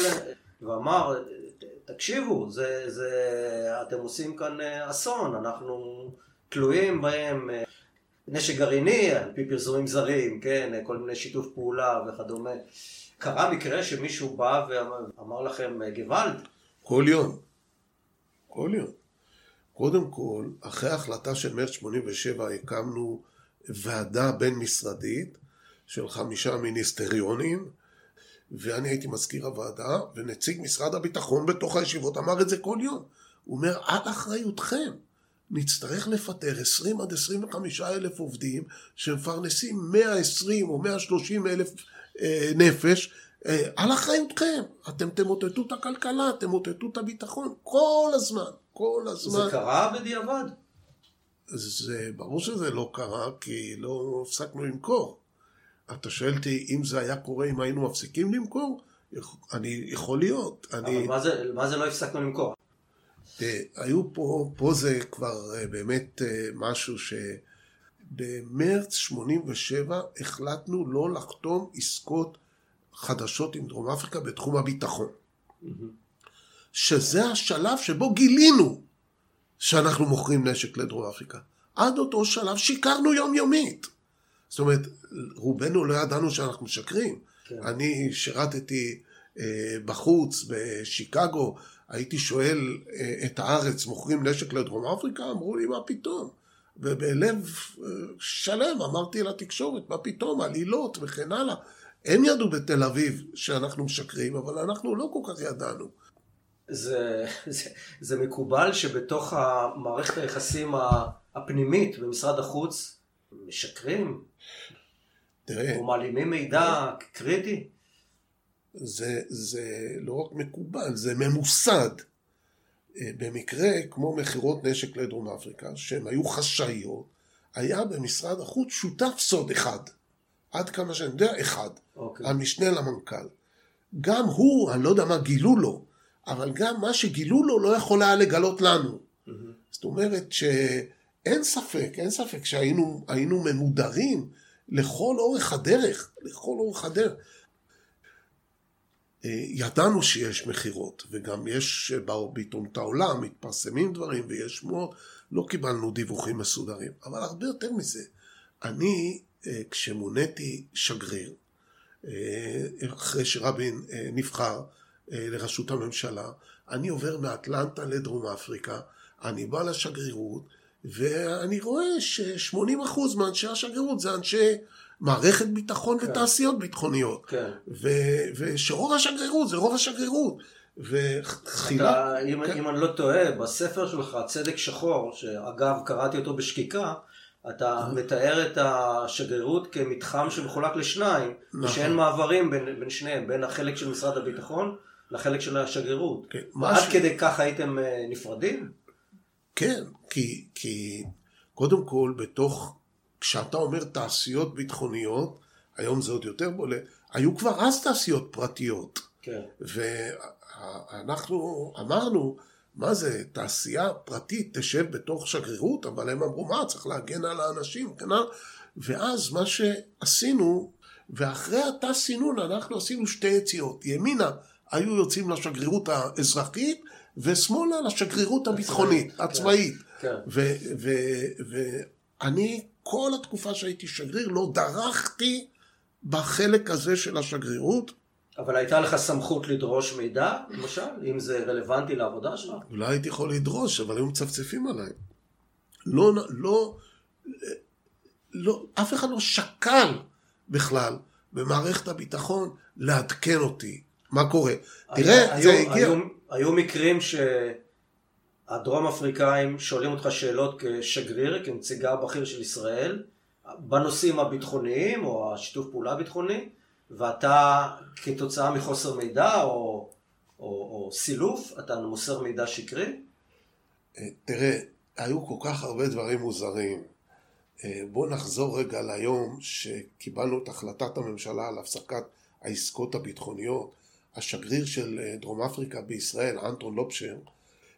ואמר, תקשיבו, זה, זה, אתם עושים כאן אה, אסון, אנחנו תלויים בהם אה, נשק גרעיני, על פי פרסומים זרים, כן, כל מיני שיתוף פעולה וכדומה. קרה מקרה שמישהו בא ואמר לכם אה, גוואלד? כל יום. כל יום. קודם כל, אחרי ההחלטה של מרץ 87 הקמנו ועדה בין-משרדית של חמישה מיניסטריונים, ואני הייתי מזכיר הוועדה, ונציג משרד הביטחון בתוך הישיבות אמר את זה כל יום. הוא אומר, על אחריותכם. נצטרך לפטר 20 עד 25 אלף עובדים שמפרנסים 120 או 130 אלף נפש, אה, על אחריותכם. אתם תמוטטו את הכלכלה, תמוטטו את הביטחון, כל הזמן, כל הזמן. זה קרה בדיעבד? זה ברור שזה לא קרה, כי לא הפסקנו למכור. אתה שואל אותי אם זה היה קורה אם היינו מפסיקים למכור? אני, יכול להיות. אבל אני... מה, זה, מה זה לא הפסקנו למכור? היו פה, פה זה כבר אה, באמת אה, משהו ש... במרץ 87 החלטנו לא לחתום עסקות חדשות עם דרום אפריקה בתחום הביטחון. שזה השלב שבו גילינו שאנחנו מוכרים נשק לדרום אפריקה. עד אותו שלב שיקרנו יומיומית. זאת אומרת, רובנו לא ידענו שאנחנו משקרים. כן. אני שירתתי אה, בחוץ, בשיקגו, הייתי שואל אה, את הארץ, מוכרים נשק לדרום אפריקה? אמרו לי, מה פתאום? ובלב אה, שלם אמרתי לתקשורת, מה פתאום, עלילות וכן הלאה. הם ידעו בתל אביב שאנחנו משקרים, אבל אנחנו לא כל כך ידענו. זה, זה, זה מקובל שבתוך המערכת היחסים הפנימית במשרד החוץ משקרים? תראה... או מעלימים מידע קריטי? זה, זה לא רק מקובל, זה ממוסד. אה, במקרה כמו מכירות נשק לדרום אפריקה, שהן היו חשאיות, היה במשרד החוץ שותף סוד אחד. עד כמה שאני יודע, אחד. Okay. אוקיי. המשנה למנכ"ל. גם הוא, אני לא יודע מה גילו לו, אבל גם מה שגילו לו לא יכול היה לגלות לנו. Mm-hmm. זאת אומרת שאין ספק, אין ספק שהיינו ממודרים לכל אורך הדרך, לכל אורך הדרך. אה, ידענו שיש מכירות, וגם יש בעיתונות העולם, מתפרסמים דברים ויש שמועות, לא קיבלנו דיווחים מסודרים. אבל הרבה יותר מזה, אני, אה, כשמוניתי שגריר, אה, אחרי שרבין נבחר לראשות הממשלה, אני עובר מאטלנטה לדרום אפריקה, אני בא לשגרירות, ואני רואה ש-80% מאנשי השגרירות זה אנשי מערכת ביטחון כן. ותעשיות ביטחוניות. כן. ו- ושרוב השגרירות זה רוב השגרירות. ותחילה... אם, כן. אם אני לא טועה, בספר שלך, צדק שחור, שאגב קראתי אותו בשקיקה, אתה אה. מתאר את השגרירות כמתחם שמחולק לשניים, נכון. ושאין מעברים בין, בין שניהם, בין החלק של משרד הביטחון לחלק של השגרירות. כן. עד ש... כדי כך הייתם אה, נפרדים? כן, כי, כי קודם כל בתוך כשאתה אומר תעשיות ביטחוניות, היום זה עוד יותר בולט, היו כבר אז תעשיות פרטיות. כן. ואנחנו אמרנו, מה זה, תעשייה פרטית תשב בתוך שגרירות, אבל הם אמרו, מה, צריך להגן על האנשים, כן? ואז מה שעשינו, ואחרי התא סינון אנחנו עשינו שתי יציאות. ימינה היו יוצאים לשגרירות האזרחית, ושמאלה לשגרירות הביטחונית, כן. הצבאית. כן. ואני כל התקופה שהייתי שגריר לא דרכתי בחלק הזה של השגרירות. אבל הייתה לך סמכות לדרוש מידע, למשל, אם זה רלוונטי לעבודה שלך? אולי הייתי יכול לדרוש, אבל היו מצפצפים עליי. לא, לא, לא, אף אחד לא שקל בכלל במערכת הביטחון לעדכן אותי מה קורה. תראה, היו, זה הגיע... היו, היו מקרים ש... הדרום אפריקאים שואלים אותך שאלות כשגריר, כנציגה בכיר של ישראל, בנושאים הביטחוניים או השיתוף פעולה הביטחוני, ואתה כתוצאה מחוסר מידע או, או, או סילוף, אתה מוסר מידע שקרי? אה, תראה, היו כל כך הרבה דברים מוזרים. אה, בוא נחזור רגע ליום שקיבלנו את החלטת הממשלה על הפסקת העסקות הביטחוניות. השגריר של אה, דרום אפריקה בישראל, אנטון לופשר,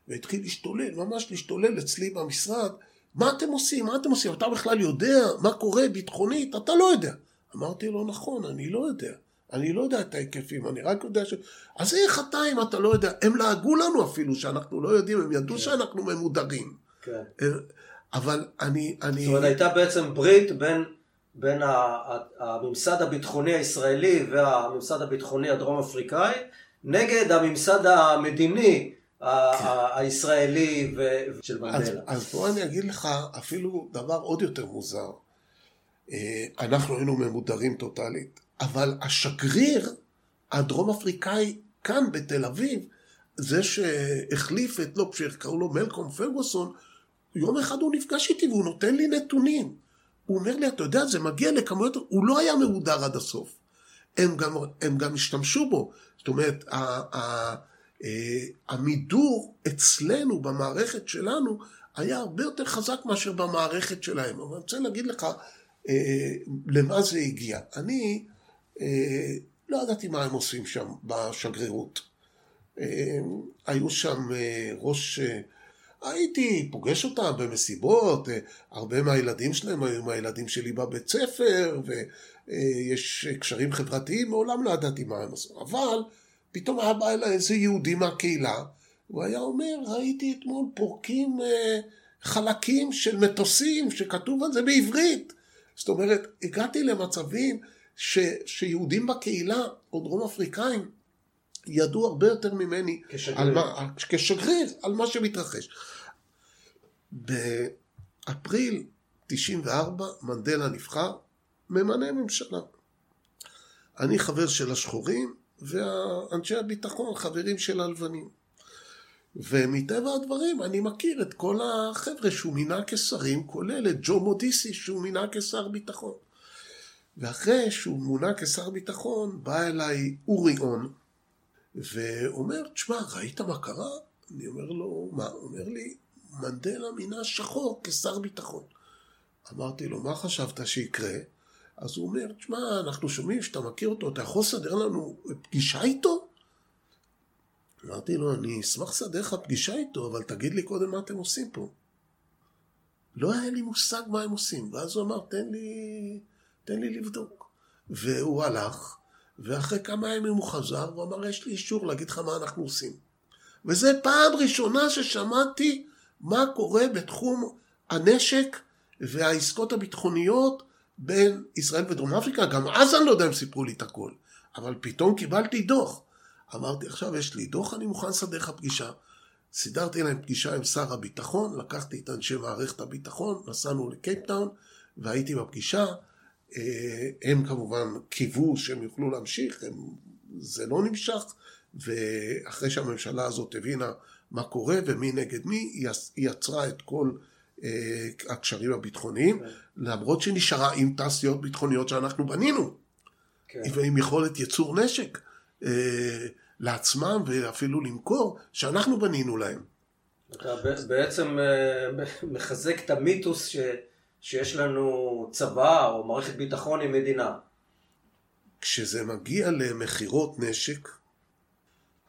והתחיל להשתולל, ממש להשתולל אצלי במשרד, מה אתם עושים? מה אתם עושים? אתה בכלל יודע מה קורה ביטחונית? אתה לא יודע. אמרתי לו, נכון, אני לא יודע. אני לא יודע את ההיקפים, אני רק יודע ש... אז איך אתה אם אתה לא יודע? הם לעגו לנו אפילו שאנחנו לא יודעים, הם ידעו כן. שאנחנו ממודרים. כן. אה, אבל אני, אני... זאת אומרת, הייתה בעצם ברית בין, בין הממסד הביטחוני הישראלי והממסד הביטחוני הדרום אפריקאי נגד הממסד המדיני הישראלי ושל מנדלה. אז בוא אני אגיד לך אפילו דבר עוד יותר מוזר. אה, אנחנו היינו ממודרים טוטאלית, אבל השגריר הדרום אפריקאי כאן בתל אביב, זה שהחליף את לופשר, קראו לו מלקום פרגוסון, יום אחד הוא נפגש איתי והוא נותן לי נתונים. הוא אומר לי, אתה יודע, זה מגיע לכמויות, הוא לא היה ממודר עד הסוף. הם גם, הם גם השתמשו בו. זאת אומרת, אה, המידור אצלנו, במערכת שלנו, היה הרבה יותר חזק מאשר במערכת שלהם. אבל אני רוצה להגיד לך אה, למה זה הגיע. אני אה, לא ידעתי מה הם עושים שם בשגרירות. היו שם ראש הייתי פוגש אותם במסיבות, אה, הרבה מהילדים שלהם היו מהילדים שלי בבית ספר, ויש קשרים חברתיים, מעולם לא ידעתי מה הם עשו. אבל פתאום היה בא אליי איזה יהודי מהקהילה, הוא היה אומר, ראיתי אתמול פורקים אה, חלקים של מטוסים שכתוב על זה בעברית. זאת אומרת, הגעתי למצבים ש, שיהודים בקהילה, או דרום אפריקאים, ידעו הרבה יותר ממני כשגריר. על מה, כשגריר על מה שמתרחש. באפריל 94 מנדלה נבחר, ממנה ממשלה. אני חבר של השחורים, ואנשי הביטחון חברים של הלבנים. ומטבע הדברים אני מכיר את כל החבר'ה שהוא מינה כשרים, כולל את ג'ו מודיסי שהוא מינה כשר ביטחון. ואחרי שהוא מונה כשר ביטחון, בא אליי אורי און, ואומר, תשמע, ראית מה קרה? אני אומר לו, מה? הוא אומר לי, מנדלה מינה שחור כשר ביטחון. אמרתי לו, מה חשבת שיקרה? אז הוא אומר, תשמע, אנחנו שומעים שאתה מכיר אותו, אתה יכול לסדר לנו פגישה איתו? אמרתי לו, אני אשמח לסדר לך פגישה איתו, אבל תגיד לי קודם מה אתם עושים פה. לא היה לי מושג מה הם עושים, ואז הוא אמר, תן לי, תן לי לבדוק. והוא הלך, ואחרי כמה ימים הוא חזר, והוא אמר, יש לי אישור להגיד לך מה אנחנו עושים. וזו פעם ראשונה ששמעתי מה קורה בתחום הנשק והעסקות הביטחוניות בין ישראל ודרום אפריקה. גם אז אני לא יודע אם סיפרו לי את הכל, אבל פתאום קיבלתי דוח. אמרתי, עכשיו יש לי דוח, אני מוכן לסדר לך פגישה. סידרתי להם פגישה עם שר הביטחון, לקחתי את אנשי מערכת הביטחון, נסענו לקייפטאון והייתי בפגישה. אה, הם כמובן קיוו שהם יוכלו להמשיך, הם, זה לא נמשך, ואחרי שהממשלה הזאת הבינה מה קורה ומי נגד מי, היא יצרה את כל הקשרים הביטחוניים, כן. למרות שנשארה עם תעשיות ביטחוניות שאנחנו בנינו, כן. ועם יכולת ייצור נשק אה, לעצמם ואפילו למכור, שאנחנו בנינו להם. אתה בעצם מחזק את המיתוס ש... שיש לנו צבא או מערכת ביטחון עם מדינה. כשזה מגיע למכירות נשק,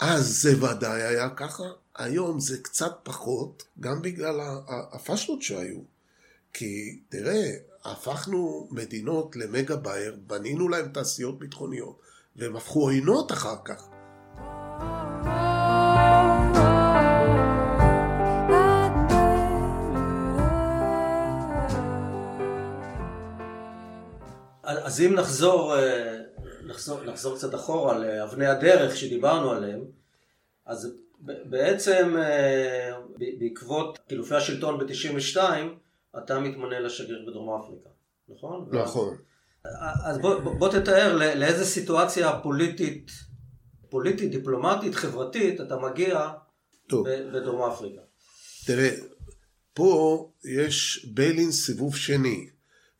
אז זה ודאי היה ככה, היום זה קצת פחות, גם בגלל הפשלות שהיו. כי תראה, הפכנו מדינות למגה בייר, בנינו להם תעשיות ביטחוניות, והם הפכו עוינות אחר כך. אז אם נחזור, נחזור, נחזור קצת אחורה לאבני הדרך שדיברנו עליהן, אז בעצם אה, בעקבות חילופי השלטון ב-92, אתה מתמנה לשגריר בדרום אפריקה, נכון? נכון. אז בוא, בוא תתאר לאיזה סיטואציה פוליטית, פוליטית, דיפלומטית, חברתית, אתה מגיע טוב. בדרום אפריקה. תראה, פה יש ביילין סיבוב שני,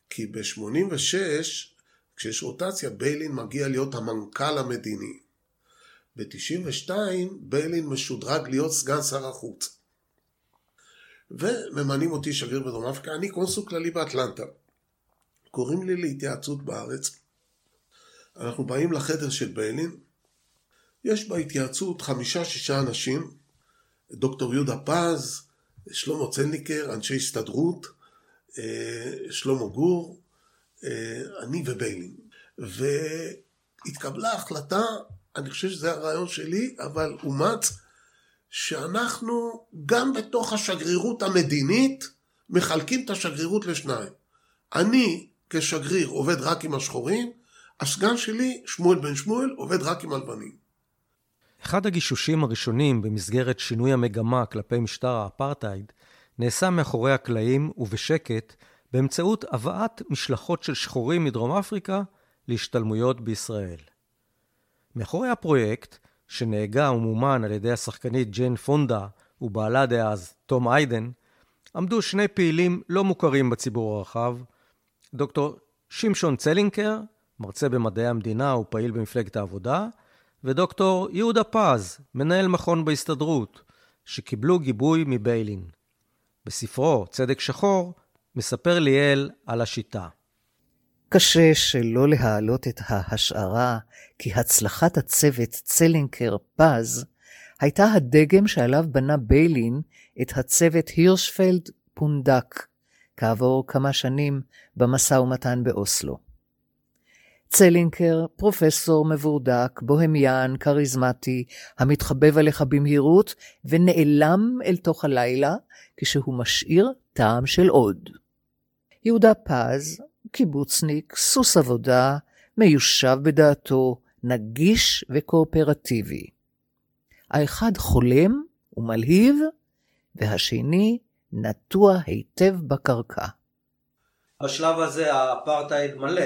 כי ב-86, כשיש רוטציה, ביילין מגיע להיות המנכ"ל המדיני. ב-92 ביילין משודרג להיות סגן שר החוץ. וממנים אותי שגריר בדרום אפריקה, אני קונסול כללי באטלנטה. קוראים לי להתייעצות בארץ. אנחנו באים לחדר של ביילין, יש בהתייעצות חמישה-שישה אנשים, דוקטור יהודה פז, שלמה צלניקר, אנשי הסתדרות, אה, שלמה גור, אני וביילין. והתקבלה החלטה אני חושב שזה הרעיון שלי, אבל אומץ שאנחנו גם בתוך השגרירות המדינית מחלקים את השגרירות לשניים. אני כשגריר עובד רק עם השחורים, הסגן שלי, שמואל בן שמואל, עובד רק עם הלבנים. אחד הגישושים הראשונים במסגרת שינוי המגמה כלפי משטר האפרטהייד נעשה מאחורי הקלעים ובשקט באמצעות הבאת משלחות של שחורים מדרום אפריקה להשתלמויות בישראל. מאחורי הפרויקט, שנהגה ומומן על ידי השחקנית ג'יין פונדה ובעלה דאז, תום איידן, עמדו שני פעילים לא מוכרים בציבור הרחב, דוקטור שמשון צלינקר, מרצה במדעי המדינה ופעיל במפלגת העבודה, ודוקטור יהודה פז, מנהל מכון בהסתדרות, שקיבלו גיבוי מביילין. בספרו "צדק שחור" מספר ליאל על השיטה. קשה שלא להעלות את ההשערה כי הצלחת הצוות צלינקר-פז הייתה הדגם שעליו בנה ביילין את הצוות הירשפלד פונדק, כעבור כמה שנים במשא ומתן באוסלו. צלינקר, פרופסור מבורדק, בוהמיאן, כריזמטי, המתחבב עליך במהירות, ונעלם אל תוך הלילה, כשהוא משאיר טעם של עוד. יהודה פז, קיבוצניק, סוס עבודה, מיושב בדעתו, נגיש וקואופרטיבי. האחד חולם ומלהיב, והשני נטוע היטב בקרקע. בשלב הזה האפרטהייד מלא.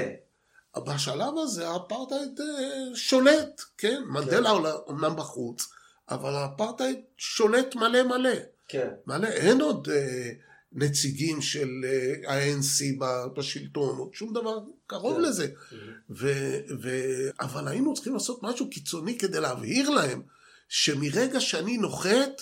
בשלב הזה האפרטהייד אה, שולט, כן? מנדלה אומנם בחוץ, אבל האפרטהייד שולט מלא מלא. כן. מלא, אין עוד אה, נציגים של אה, ה-ANC בשלטון, שום דבר קרוב כן. לזה. ו, ו, אבל היינו צריכים לעשות משהו קיצוני כדי להבהיר להם שמרגע שאני נוחת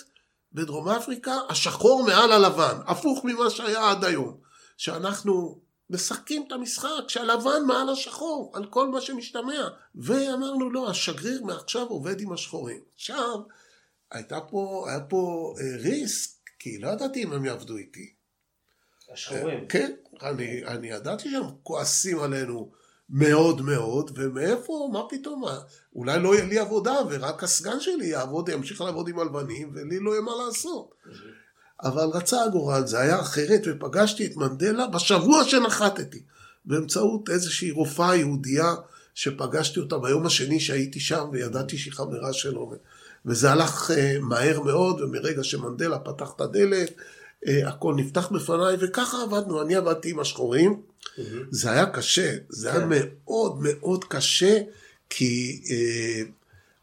בדרום אפריקה, השחור מעל הלבן, הפוך ממה שהיה עד היום. שאנחנו משחקים את המשחק שהלבן מעל השחור, על כל מה שמשתמע. ואמרנו, לא, השגריר מעכשיו עובד עם השחורים. עכשיו, הייתה פה, היה פה אה, ריסק, כי לא ידעתי אם הם יעבדו איתי. השחורים. כן, אני, אני ידעתי שהם כועסים עלינו מאוד מאוד, ומאיפה, מה פתאום, אולי לא יהיה לי עבודה, ורק הסגן שלי יעבוד, ימשיך לעבוד עם הלבנים, ולי לא יהיה מה לעשות. אבל רצה הגורל, זה היה אחרת, ופגשתי את מנדלה בשבוע שנחתתי, באמצעות איזושהי רופאה יהודייה, שפגשתי אותה ביום השני שהייתי שם, וידעתי שהיא חברה שלו. וזה הלך uh, מהר מאוד, ומרגע שמנדלה פתח את הדלת, הכל נפתח בפניי, וככה עבדנו, אני עבדתי עם השחורים. זה היה קשה, זה היה כן. מאוד מאוד קשה, כי uh,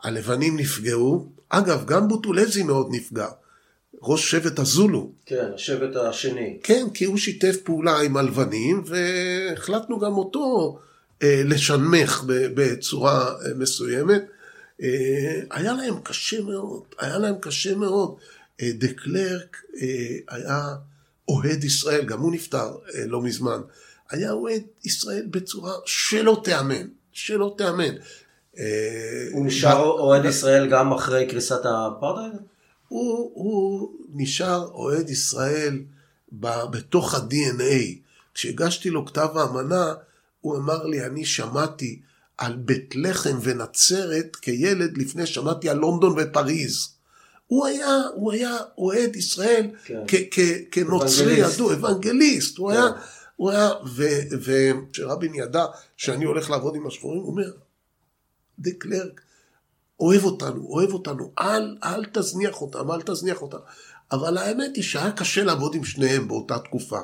הלבנים נפגעו. אגב, גם בוטולזי מאוד נפגע, ראש שבט הזולו. כן, השבט השני. כן, כי הוא שיתף פעולה עם הלבנים, והחלטנו גם אותו אה, לשנמך ב- בצורה אה, מסוימת. אה, היה להם קשה מאוד, היה להם קשה מאוד. אה, דה קלרק אה, היה אוהד ישראל, גם הוא נפטר אה, לא מזמן. היה אוהד ישראל בצורה שלא תיאמן, שלא תיאמן. הוא נשאר אוהד ישראל גם אחרי קריסת האפרטהייד? הוא, הוא נשאר אוהד ישראל ב, בתוך ה-DNA. כשהגשתי לו כתב האמנה, הוא אמר לי, אני שמעתי על בית לחם ונצרת כילד לפני שמעתי על לונדון ופריז. הוא היה, הוא היה אוהד ישראל כן. כ- כ- כנוצרי. ידוע, אוונגליסט. הוא כן. היה, הוא היה, וכשרבין ידע שאני הולך לעבוד עם השחורים, הוא אומר, דה קלרק, אוהב אותנו, אוהב אותנו, אל, אל תזניח אותם, אל תזניח אותם. אבל האמת היא שהיה קשה לעבוד עם שניהם באותה תקופה.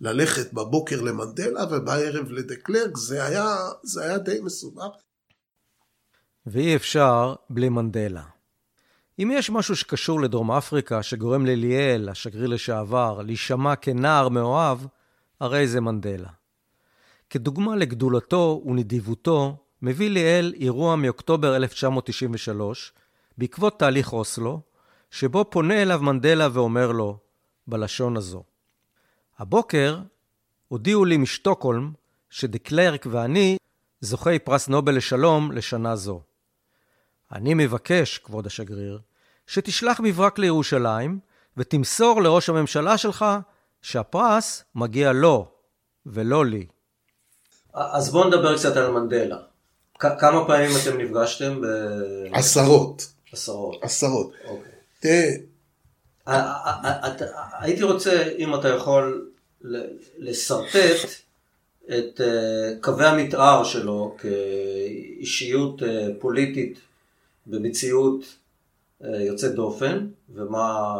ללכת בבוקר למנדלה ובערב לדה קלרק, זה היה, זה היה די מסובך. ואי אפשר בלי מנדלה. אם יש משהו שקשור לדרום אפריקה שגורם לליאל, השגריר לשעבר, להישמע כנער מאוהב, הרי זה מנדלה. כדוגמה לגדולתו ונדיבותו, מביא ליאל אירוע מאוקטובר 1993, בעקבות תהליך אוסלו, שבו פונה אליו מנדלה ואומר לו, בלשון הזו: הבוקר הודיעו לי משטוקהולם שדקלרק ואני זוכי פרס נובל לשלום לשנה זו. אני מבקש, כבוד השגריר, שתשלח מברק לירושלים ותמסור לראש הממשלה שלך שהפרס מגיע לו ולא לי. אז בואו נדבר קצת על מנדלה. כמה פעמים אתם נפגשתם? עשרות, בעשרות. עשרות. אוקיי. תראה, הייתי רוצה, אם אתה יכול, לשרטט את אה, קווי המתאר שלו כאישיות אה, פוליטית במציאות אה, יוצאת דופן, ומה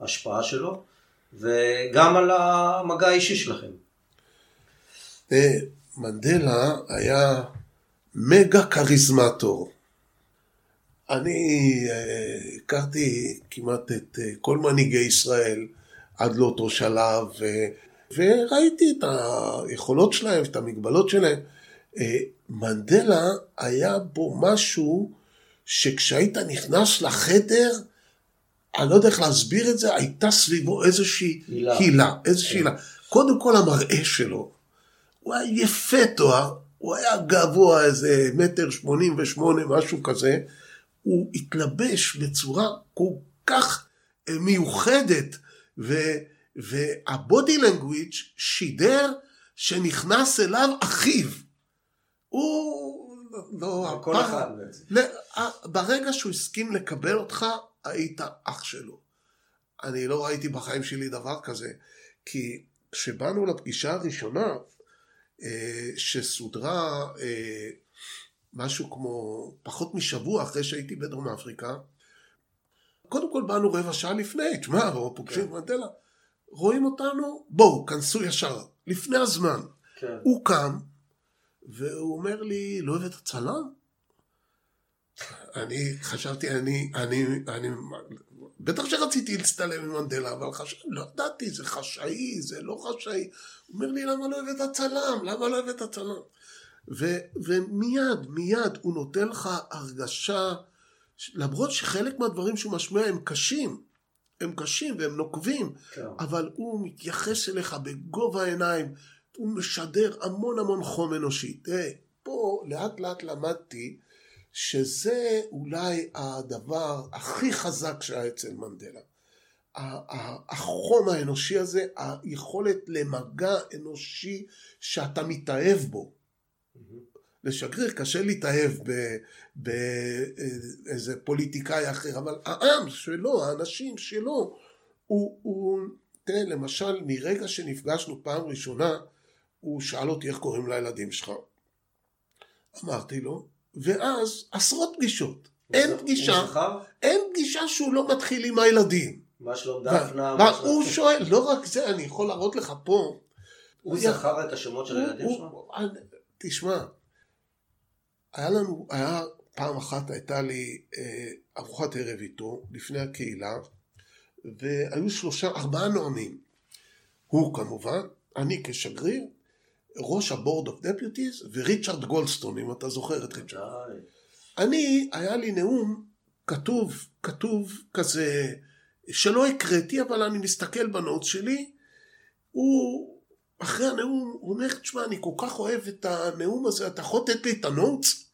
ההשפעה שלו, וגם על המגע האישי שלכם. תראה, מנדלה היה מגה כריזמטור. אני אה, הכרתי כמעט את אה, כל מנהיגי ישראל עד לאותו שלב, וראיתי את היכולות שלהם, את המגבלות שלהם. אה, מנדלה היה בו משהו שכשהיית נכנס לחדר, אני לא יודע איך להסביר את זה, הייתה סביבו איזושהי הילה. הילה, איזושהי הילה. קודם כל המראה שלו, הוא היה יפה תואר, הוא היה גבוה איזה מטר שמונים ושמונה, משהו כזה. הוא התלבש בצורה כל כך אה, מיוחדת, והבודי לנגוויץ' שידר שנכנס אליו אחיו. הוא... לא, כל אחד בעצם. ברגע שהוא הסכים לקבל אותך, היית אח שלו. אני לא ראיתי בחיים שלי דבר כזה, כי כשבאנו לפגישה הראשונה, אה, שסודרה אה, משהו כמו פחות משבוע אחרי שהייתי בדרום אפריקה, קודם כל באנו רבע שעה לפני, תשמע, פוגשים כן. מנדלה. רואים אותנו, בואו, כנסו ישר, לפני הזמן. כן. הוא קם, והוא אומר לי, לא הבאת צלם? אני חשבתי, אני, אני, אני, בטח שרציתי להצטלם עם מנדלה, אבל חשבתי, לא ידעתי, זה חשאי, זה לא חשאי. הוא אומר לי, למה לא הבאת צלם? למה לא הבאת צלם? ו, ומיד, מיד הוא נותן לך הרגשה, למרות שחלק מהדברים שהוא משמיע הם קשים, הם קשים והם נוקבים, כן. אבל הוא מתייחס אליך בגובה העיניים, הוא משדר המון המון חום אנושי. תראה, פה לאט לאט למדתי שזה אולי הדבר הכי חזק שהיה אצל מנדלה. החום האנושי הזה, היכולת למגע אנושי שאתה מתאהב בו. לשגריר קשה להתאהב באיזה פוליטיקאי אחר, אבל העם שלו, האנשים שלו, הוא, הוא, תראה, למשל, מרגע שנפגשנו פעם ראשונה, הוא שאל אותי איך קוראים לילדים שלך. אמרתי לו, ואז עשרות פגישות. אין פגישה, אין פגישה שהוא לא מתחיל עם הילדים. מה שלום דפנה? הוא שואל, לא רק זה, אני יכול להראות לך פה. הוא זכר את השמות של הילדים שלו? תשמע, היה לנו, היה פעם אחת הייתה לי אה, ארוחת ערב איתו, לפני הקהילה, והיו שלושה, ארבעה נואמים. הוא כמובן, אני כשגריר, ראש ה Board of Deputies וריצ'רד גולדסטון, אם אתה זוכר את ריצ'רד. אני, היה לי נאום כתוב, כתוב כזה, שלא הקראתי, אבל אני מסתכל ב note שלי, הוא, אחרי הנאום, הוא אומר, תשמע, אני כל כך אוהב את הנאום הזה, אתה יכול לתת לי את ה notes?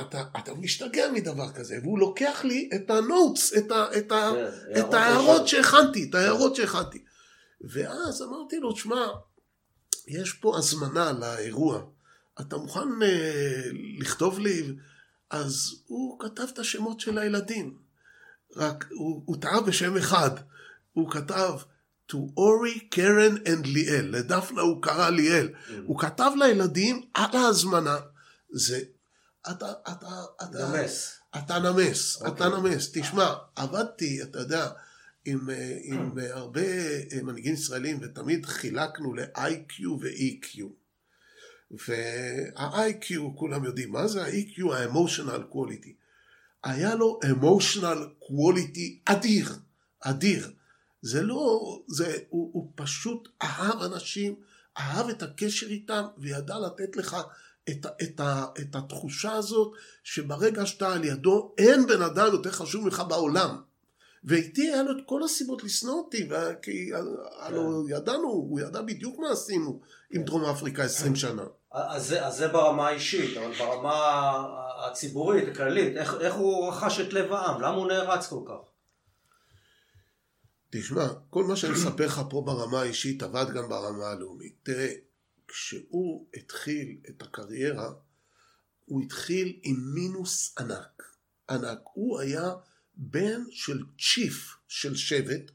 אתה, אתה משתגע מדבר כזה, והוא לוקח לי את ה notes, את, ה, את, ה, כן, את ההערות שהכנתי, את ההערות שהכנתי. ואז אמרתי לו, תשמע, יש פה הזמנה לאירוע, אתה מוכן uh, לכתוב לי? אז הוא כתב את השמות של הילדים, רק הוא, הוא טעה בשם אחד, הוא כתב to אורי, קרן and ליאל, לדפנה הוא קרא ליאל, mm. הוא כתב לילדים על ההזמנה, זה, אתה, אתה, אתה, נמס, אתה נמס, okay. אתה אוקיי. נמס, תשמע, עבדתי, אתה יודע, עם, אה, עם. הרבה אה, מנהיגים ישראלים, ותמיד חילקנו ל-IQ ו-EQ. וה-IQ, כולם יודעים מה זה ה-EQ, ה-emotional quality. היה לו emotional quality אדיר, אדיר. זה לא, זה, הוא, הוא פשוט אהב אנשים, אהב את הקשר איתם, וידע לתת לך את, את, את התחושה הזאת, שברגע שאתה על ידו, אין בן אדם יותר חשוב ממך בעולם. ואיתי היה לו את כל הסיבות לשנוא אותי, כי הלו כן. ידענו, הוא ידע בדיוק מה עשינו עם כן. דרום אפריקה עשרים שנה. אז זה, אז זה ברמה האישית, אבל ברמה הציבורית, הכללית, איך, איך הוא רכש את לב העם? למה הוא נערץ כל כך? תשמע, כל מה שאני מספר לך פה ברמה האישית עבד גם ברמה הלאומית. תראה, כשהוא התחיל את הקריירה, הוא התחיל עם מינוס ענק. ענק. הוא היה בן של צ'יף של שבט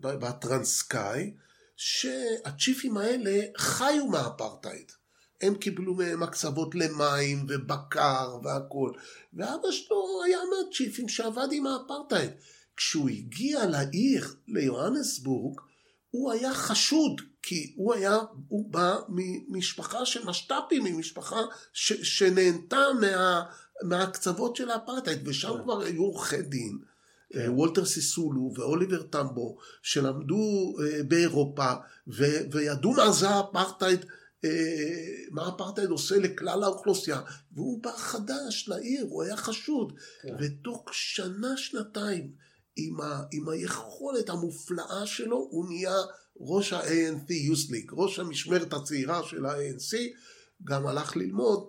בטרנסקאי, שהצ'יפים האלה חיו מהאפרטהייד. הם קיבלו מהם הקצוות למים ובקר והכול. ואבא שלו היה מהצ'יפים שעבד עם האפרטהייד. כשהוא הגיע לעיר, ליוהנסבורג, הוא היה חשוד, כי הוא היה, הוא בא ממשפחה של משת"פים, ממשפחה ש, שנהנתה מה, מהקצוות של האפרטהייד, ושם כן. כבר היו עורכי דין, כן. אה, וולטר סיסולו ואוליבר טמבו, שלמדו אה, באירופה, ו, וידעו מה זה האפרטהייד, אה, מה האפרטהייד עושה לכלל האוכלוסייה, והוא בא חדש לעיר, הוא היה חשוד, כן. ותוך שנה, שנתיים, עם, ה, עם היכולת המופלאה שלו, הוא נהיה ראש ה-ANC League, ראש המשמרת הצעירה של ה-ANC, גם הלך ללמוד,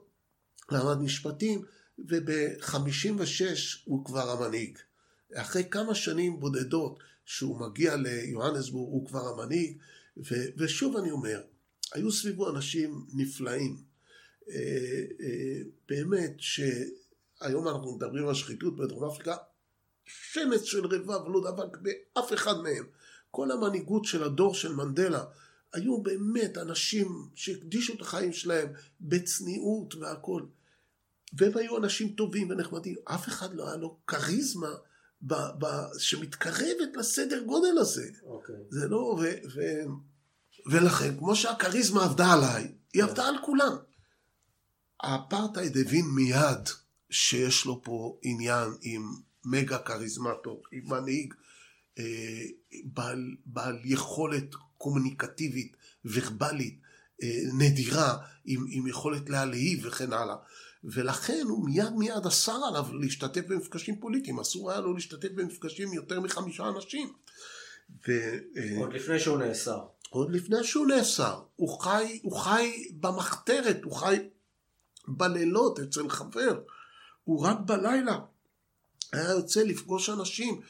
למד משפטים, וב-56 הוא כבר המנהיג. אחרי כמה שנים בודדות שהוא מגיע ליוהנסבורג הוא כבר המנהיג, ו- ושוב אני אומר, היו סביבו אנשים נפלאים. אה, אה, באמת שהיום אנחנו מדברים על שחיתות בדרום אפריקה, שמץ של רבב לא דבק באף אחד מהם. כל המנהיגות של הדור של מנדלה היו באמת אנשים שהקדישו את החיים שלהם בצניעות והכל. והם היו אנשים טובים ונחמדים. אף אחד לא היה לו כריזמה ב, ב, שמתקרבת לסדר גודל הזה. Okay. אוקיי. זה לא... ו, ו, ולכן, כמו שהכריזמה עבדה עליי, היא עבדה על כולם. האפרטהייד הבין מיד שיש לו פה עניין עם מגה כריזמטור, עם מנהיג אה, בעל, בעל יכולת קומוניקטיבית, ורבלית, אה, נדירה, עם, עם יכולת להלהיב וכן הלאה. ולכן הוא מיד מיד אסר עליו להשתתף במפגשים פוליטיים, אסור היה לו להשתתף במפגשים יותר מחמישה אנשים. ו, אה, עוד לפני שהוא נאסר. עוד לפני שהוא נאסר. הוא חי, הוא חי במחתרת, הוא חי בלילות אצל חבר. הוא רק בלילה היה יוצא לפגוש אנשים,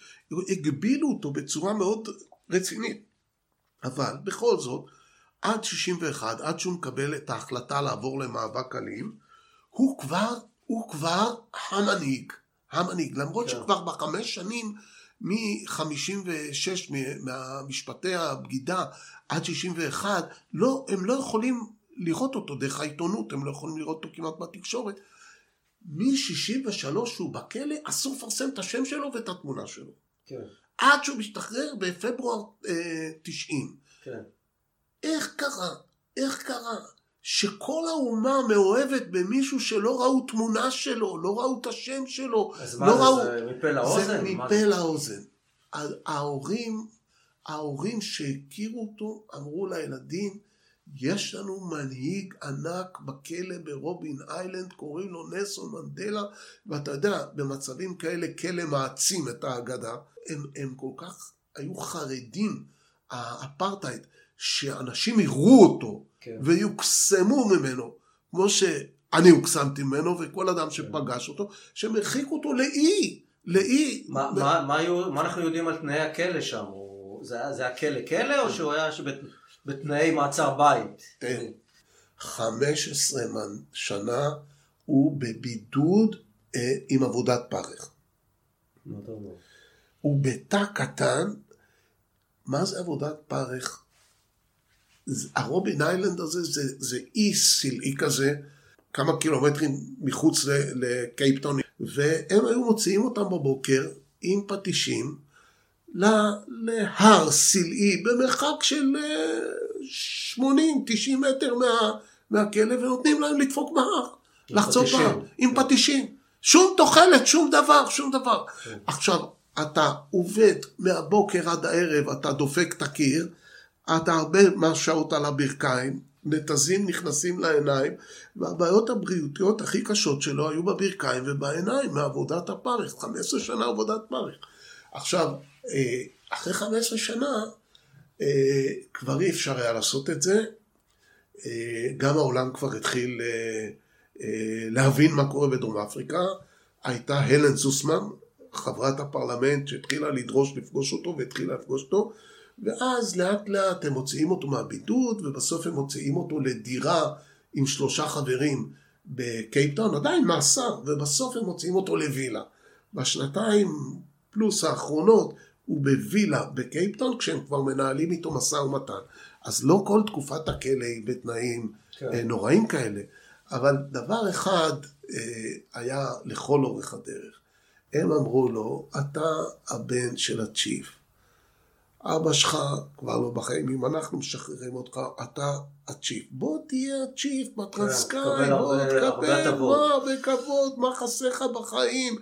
הגבילו אותו בצורה מאוד רצינית. אבל בכל זאת, עד 61, עד שהוא מקבל את ההחלטה לעבור למאבק אלים, הוא כבר, הוא כבר המנהיג, המנהיג, למרות כן. שכבר בחמש שנים מ-56 מהמשפטי הבגידה עד 61, לא, הם לא יכולים לראות אותו דרך העיתונות, הם לא יכולים לראות אותו כמעט בתקשורת. מ-63 שהוא בכלא, אסור לפרסם את השם שלו ואת התמונה שלו. כן. עד שהוא משתחרר בפברואר אה, 90. כן. איך קרה? איך קרה? שכל האומה מאוהבת במישהו שלא ראו תמונה שלו, לא ראו את השם שלו. אז לא מה ראו... זה מפה לאוזן? זה מפה לאוזן. ההורים, ההורים שהכירו אותו אמרו לילדים, יש לנו מנהיג ענק בכלא ברובין איילנד, קוראים לו נסון מנדלה, ואתה יודע, במצבים כאלה כלא מעצים את האגדה. הם, הם כל כך היו חרדים, האפרטהייד, שאנשים יראו אותו כן. ויוקסמו ממנו, כמו שאני הוקסמתי ממנו וכל אדם שפגש אותו, שהם הרחיקו אותו לאי, לאי. מה, ו... מה, מה, מה אנחנו יודעים על תנאי הכלא שם? זה, זה היה כלא כלא או שהוא היה שבת... בתנאי מעצר בית. תן, 15 שנה הוא בבידוד אה, עם עבודת פרך. הוא בתא קטן, מה זה עבודת פרך? הרובין איילנד הזה זה, זה אי סילאי כזה, כמה קילומטרים מחוץ לקייפטון, והם היו מוציאים אותם בבוקר עם פטישים, להר סלעי במרחק של 80-90 אה, מטר מה, מהכלא ונותנים להם לדפוק בהר, לחצות בהר, עם כן. פטישים. שום תוחלת, שום דבר, שום דבר. כן. עכשיו, אתה עובד מהבוקר עד הערב, אתה דופק את הקיר, אתה הרבה מהשעות על הברכיים, נתזים נכנסים לעיניים, והבעיות הבריאותיות הכי קשות שלו היו בברכיים ובעיניים, מעבודת הפרך, 15 שנה עבודת פרך. עכשיו, אה, אחרי 15 שנה אה, כבר אי אפשר היה לעשות את זה. אה, גם העולם כבר התחיל להבין מה קורה בדרום אפריקה. הייתה הלן זוסמן, חברת הפרלמנט שהתחילה לדרוש לפגוש אותו והתחילה לפגוש אותו. ואז לאט לאט הם מוציאים אותו מהבידוד ובסוף הם מוציאים אותו לדירה עם שלושה חברים בקייפטאון, עדיין מאסר, ובסוף הם מוציאים אותו לווילה. בשנתיים פלוס האחרונות הוא בווילה בקייפטון כשהם כבר מנהלים איתו משא ומתן. אז לא כל תקופת הכלא היא בתנאים כן. אה, נוראים כאלה, אבל דבר אחד אה, היה לכל אורך הדרך. הם אמרו לו, אתה הבן של ה chief. אבא שלך כבר לא בחיים, אם אנחנו משחררים אותך, אתה הצ'יף. בוא תהיה הצ'יף בטרנסקאי, כן, בוא תקבל, מה בכבוד, מה חסר לך בחיים.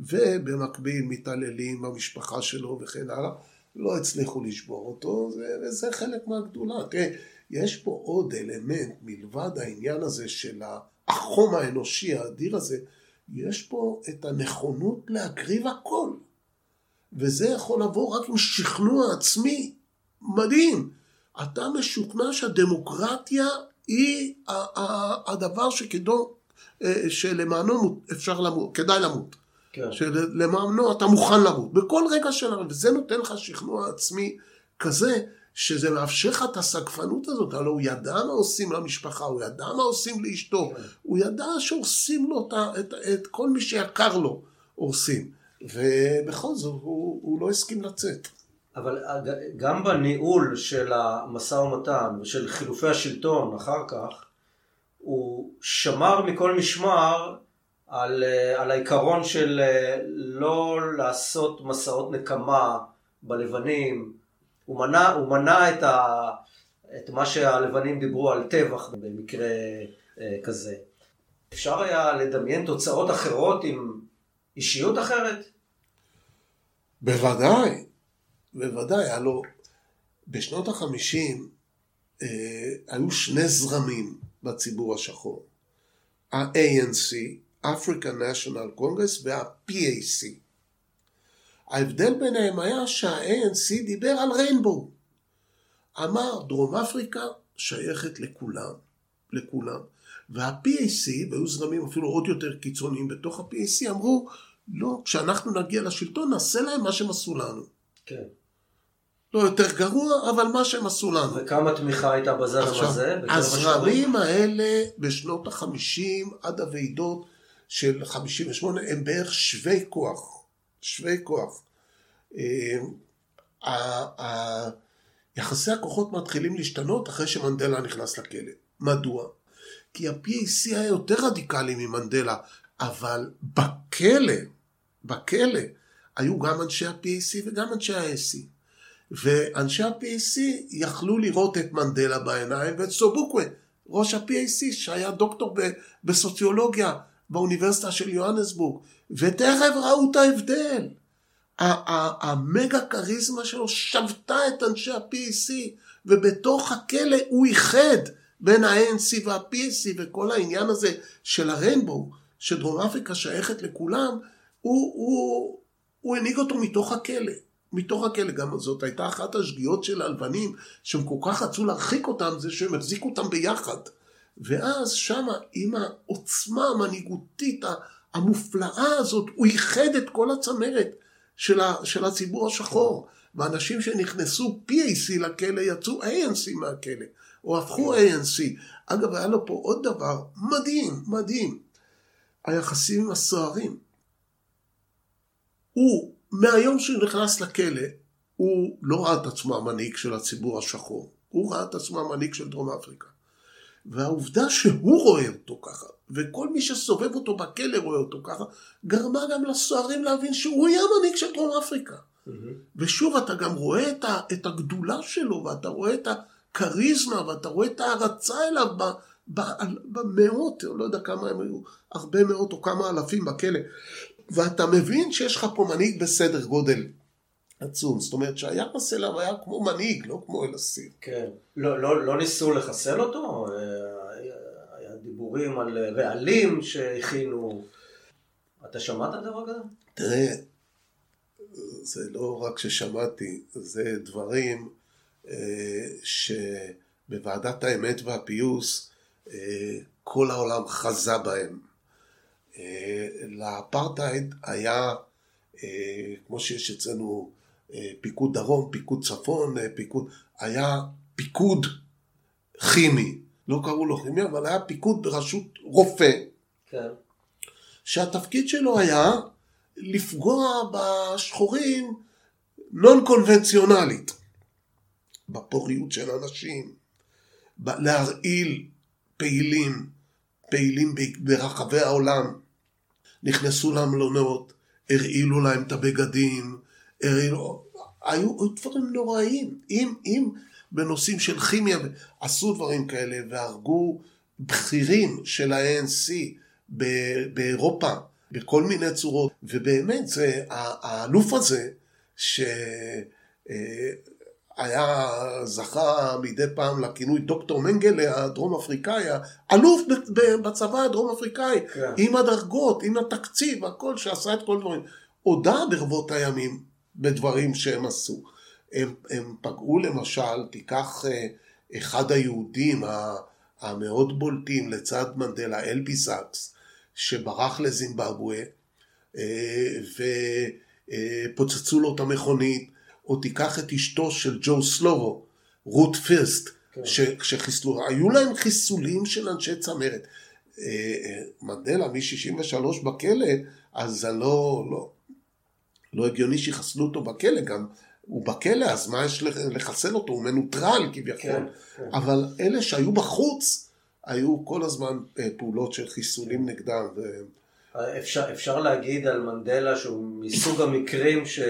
ובמקביל מתעללים במשפחה שלו וכן הלאה. לא הצליחו לשבור אותו, וזה חלק מהגדולה. תראה, יש פה עוד אלמנט מלבד העניין הזה של החום האנושי האדיר הזה, יש פה את הנכונות להקריב הכל. וזה יכול לבוא רק עם שכנוע עצמי מדהים. אתה משוכנע שהדמוקרטיה היא הדבר שכדאי אה, שלמענו אפשר למות, כדאי למות. כן. שלמענו אתה מוכן למות, בכל רגע של הרג, וזה נותן לך שכנוע עצמי כזה, שזה מאפשר לך את הסגפנות הזאת, הלוא הוא ידע מה עושים למשפחה, הוא ידע מה עושים לאשתו, כן. הוא ידע שעושים לו את, את, את כל מי שיקר לו, עושים. ובכל זאת הוא, הוא לא הסכים לצאת. אבל גם בניהול של המשא ומתן ושל חילופי השלטון אחר כך, הוא שמר מכל משמר על, על העיקרון של לא לעשות מסעות נקמה בלבנים. הוא מנע, הוא מנע את, ה, את מה שהלבנים דיברו על טבח במקרה אה, כזה. אפשר היה לדמיין תוצאות אחרות עם אישיות אחרת? בוודאי, בוודאי. הלו בשנות החמישים אה, היו שני זרמים בציבור השחור. ה-ANC, African National Congress, וה-PAC. ההבדל ביניהם היה שה-ANC דיבר על ריינבו. אמר, דרום אפריקה שייכת לכולם, לכולם. וה-PAC, והיו זרמים אפילו עוד יותר קיצוניים בתוך ה-PAC, אמרו, לא, כשאנחנו נגיע לשלטון נעשה להם מה שהם עשו לנו. כן. לא יותר גרוע, אבל מה שהם עשו לנו. וכמה תמיכה הייתה בזרם הזה? הזרמים האלה בשנות החמישים עד הוועידות של חמישים ושמונה הם בערך שווי כוח. שווי כוח. אה, יחסי הכוחות מתחילים להשתנות אחרי שמנדלה נכנס לכלא. מדוע? כי ה-PAC היה יותר רדיקלי ממנדלה, אבל בכלא, בכלא, היו גם אנשי ה-PAC וגם אנשי ה-AC. ואנשי ה-PAC יכלו לראות את מנדלה בעיניים ואת סובוקווה, ראש ה-PAC שהיה דוקטור בסוציולוגיה באוניברסיטה של יוהנסבורג, ותכף ראו את ההבדל. המגה כריזמה שלו שבתה את אנשי ה-PAC, ובתוך הכלא הוא איחד בין ה-ANC וה-PAC, וכל העניין הזה של הרנבו, שדרום אפריקה שייכת לכולם, הוא, הוא, הוא הנהיג אותו מתוך הכלא. מתוך הכלא, גם זאת הייתה אחת השגיאות של הלבנים, שהם כל כך רצו להרחיק אותם, זה שהם החזיקו אותם ביחד. ואז שמה, עם העוצמה המנהיגותית המופלאה הזאת, הוא איחד את כל הצמרת של, ה, של הציבור השחור. ואנשים שנכנסו PAC לכלא יצאו ANC מהכלא, או הפכו ANC. אגב, היה לו פה עוד דבר מדהים, מדהים. היחסים עם הסוהרים. הוא, מהיום שהוא נכנס לכלא, הוא לא ראה את עצמו המנהיג של הציבור השחור, הוא ראה את עצמו המנהיג של דרום אפריקה. והעובדה שהוא רואה אותו ככה, וכל מי שסובב אותו בכלא רואה אותו ככה, גרמה גם לסוהרים להבין שהוא יהיה המנהיג של דרום אפריקה. Mm-hmm. ושוב, אתה גם רואה את, ה, את הגדולה שלו, ואתה רואה את הכריזמה, ואתה רואה את ההערצה אליו ב, ב, במאות, לא יודע כמה הם היו, הרבה מאות או כמה אלפים בכלא. ואתה מבין שיש לך פה מנהיג בסדר גודל עצום. זאת אומרת שהיחס אליו היה כמו מנהיג, לא כמו אל אסיר. כן. לא, לא, לא ניסו לחסל אותו? היה דיבורים על רעלים שהכינו. אתה שמעת דבר כזה? תראה, זה לא רק ששמעתי, זה דברים אה, שבוועדת האמת והפיוס אה, כל העולם חזה בהם. אה, לאפרטהייד היה, אה, כמו שיש אצלנו אה, פיקוד דרום, פיקוד צפון, פיקוד, היה פיקוד כימי, לא קראו לו כימי, אבל היה פיקוד בראשות רופא, כן. שהתפקיד שלו היה לפגוע בשחורים נון קונבנציונלית, בפוריות של אנשים, להרעיל פעילים, פעילים ברחבי העולם, נכנסו למלונות, הרעילו להם את הבגדים, הרעילו, היו דברים נוראים. אם, אם בנושאים של כימיה עשו דברים כאלה והרגו בכירים של ה-ANC באירופה בכל מיני צורות, ובאמת זה, האלוף הזה, ש... אה, היה, זכה מדי פעם לכינוי דוקטור מנגלה הדרום אפריקאי, אלוף בצבא הדרום אפריקאי, כן. עם הדרגות, עם התקציב, הכל, שעשה את כל דברים. הודה ברבות הימים בדברים שהם עשו. הם, הם פגעו למשל, תיקח אה, אחד היהודים המאוד בולטים לצד מנדלה, אלבי זקס, שברח לזימבבואה ופוצצו לו את המכונית, או תיקח את אשתו של ג'ו סלובו, רות פירסט, כן. שחיסלו, היו להם חיסולים של אנשי צמרת. מנדלה מ-63 בכלא, אז זה לא, לא, לא הגיוני שיחסלו אותו בכלא, גם הוא בכלא, אז מה יש לחסל אותו? הוא מנוטרל כביכול. כן, כן. אבל אלה שהיו בחוץ, היו כל הזמן אה, פעולות של חיסולים נגדם. ו... אפשר, אפשר להגיד על מנדלה שהוא מסוג המקרים ש...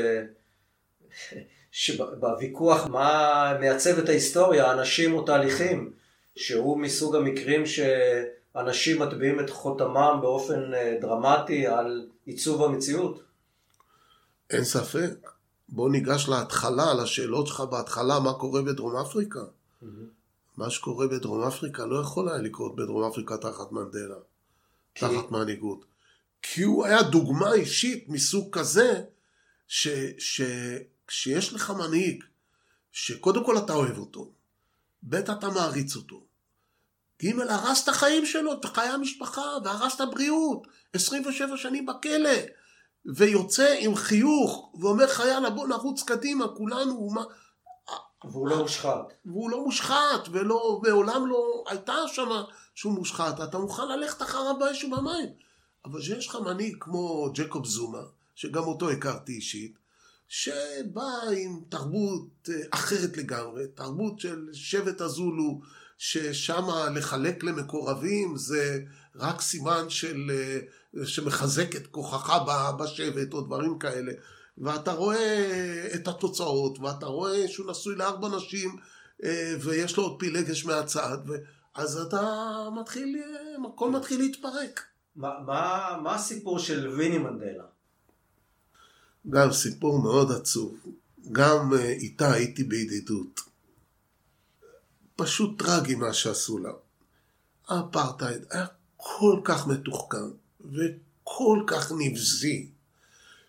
שבוויכוח מה מייצב את ההיסטוריה, אנשים או תהליכים, שהוא מסוג המקרים שאנשים מטביעים את חותמם באופן אה, דרמטי על עיצוב המציאות. אין ספק. בוא ניגש להתחלה, לשאלות שלך בהתחלה, מה קורה בדרום אפריקה. Mm-hmm. מה שקורה בדרום אפריקה לא יכול היה לקרות בדרום אפריקה תחת מנדלה, כי... תחת מנהיגות. כי הוא היה דוגמה אישית מסוג כזה, ש, ש, שיש לך מנהיג, שקודם כל אתה אוהב אותו, ב' אתה מעריץ אותו, ג' הרס את החיים שלו, את חיי המשפחה, והרס את הבריאות, 27 שנים בכלא, ויוצא עם חיוך, ואומר לך יאללה בוא נרוץ קדימה, כולנו, מה... והוא לא מושחת. והוא לא מושחת, ולא, מעולם לא הייתה שם שהוא מושחת, אתה מוכן ללכת אחריו באש ובמים. אבל כשיש לך מנהיג כמו ג'קוב זומה, שגם אותו הכרתי אישית, שבא עם תרבות אה, אחרת לגמרי, תרבות של שבט הזולו, ששם לחלק למקורבים זה רק סימן של, אה, שמחזק את כוחך בשבט או דברים כאלה. ואתה רואה את התוצאות, ואתה רואה שהוא נשוי לארבע נשים, אה, ויש לו עוד פילגש מהצד, אז אתה מתחיל, הכל מתחיל להתפרק. מה, מה, מה הסיפור של ויני מנדלה? גם סיפור מאוד עצוב. גם אה, איתה הייתי בידידות. פשוט טרגי מה שעשו לה. האפרטהייד היה כל כך מתוחכם וכל כך נבזי,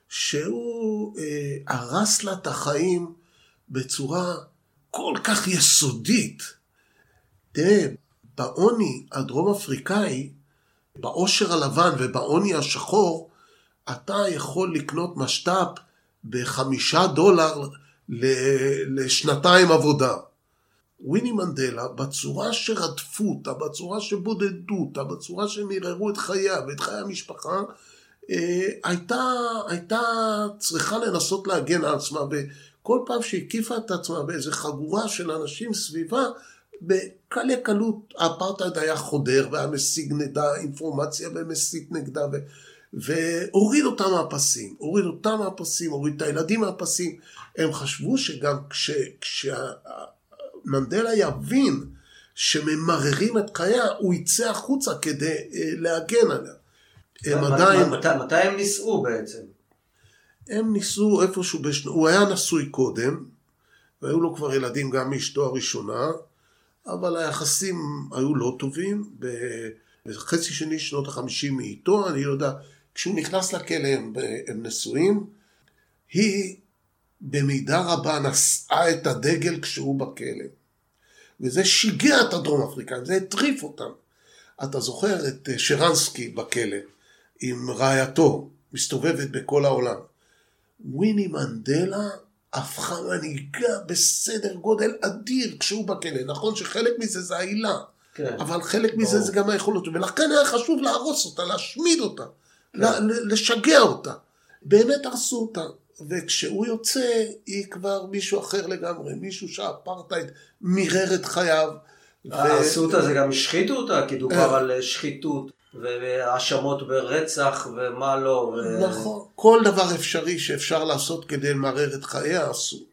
שהוא אה, הרס לה את החיים בצורה כל כך יסודית. תראה, בעוני הדרום אפריקאי, בעושר הלבן ובעוני השחור, אתה יכול לקנות משת"פ בחמישה דולר לשנתיים עבודה. וויני מנדלה, בצורה שרדפו אותה, בצורה שבודדו אותה, בצורה שהם ערערו את חייה ואת חיי המשפחה, אה, הייתה, הייתה צריכה לנסות להגן על עצמה, וכל פעם שהקיפה את עצמה באיזה חגורה של אנשים סביבה, בקלי קלות האפרטהייד היה חודר והיה משיג נגדה אינפורמציה ומסית נגדה ו... והוריד אותם מהפסים, הוריד אותם מהפסים, הוריד את הילדים מהפסים. הם חשבו שגם כש... כשמנדלה יבין שממררים את חייה, הוא יצא החוצה כדי אה, להגן עליה. הם עדיין... מתי, מתי הם נישאו בעצם? הם נישאו איפשהו, בשנה... הוא היה נשוי קודם, והיו לו כבר ילדים גם מאשתו הראשונה, אבל היחסים היו לא טובים. בחצי שני שנות החמישים מאיתו, אני לא יודע, כשהוא נכנס לכלא הם, הם נשואים, היא במידה רבה נשאה את הדגל כשהוא בכלא. וזה שיגע את הדרום אפריקאים, זה הטריף אותם. אתה זוכר את אה, שרנסקי בכלא, עם רעייתו, מסתובבת בכל העולם. וויני מנדלה הפכה מנהיגה בסדר גודל אדיר כשהוא בכלא. נכון שחלק מזה זה העילה, כן. אבל חלק ברור. מזה זה גם היכולות. ולכן היה חשוב להרוס אותה, להשמיד אותה. לשגע אותה. באמת הרסו אותה. וכשהוא יוצא, היא כבר מישהו אחר לגמרי, מישהו שהאפרטהייד מירר את חייו. הרסו אותה זה גם השחיתו אותה, כי דובר אה. על שחיתות. והאשמות ברצח ומה לא. נכון, כל דבר אפשרי שאפשר לעשות כדי למרר את חייה עשו.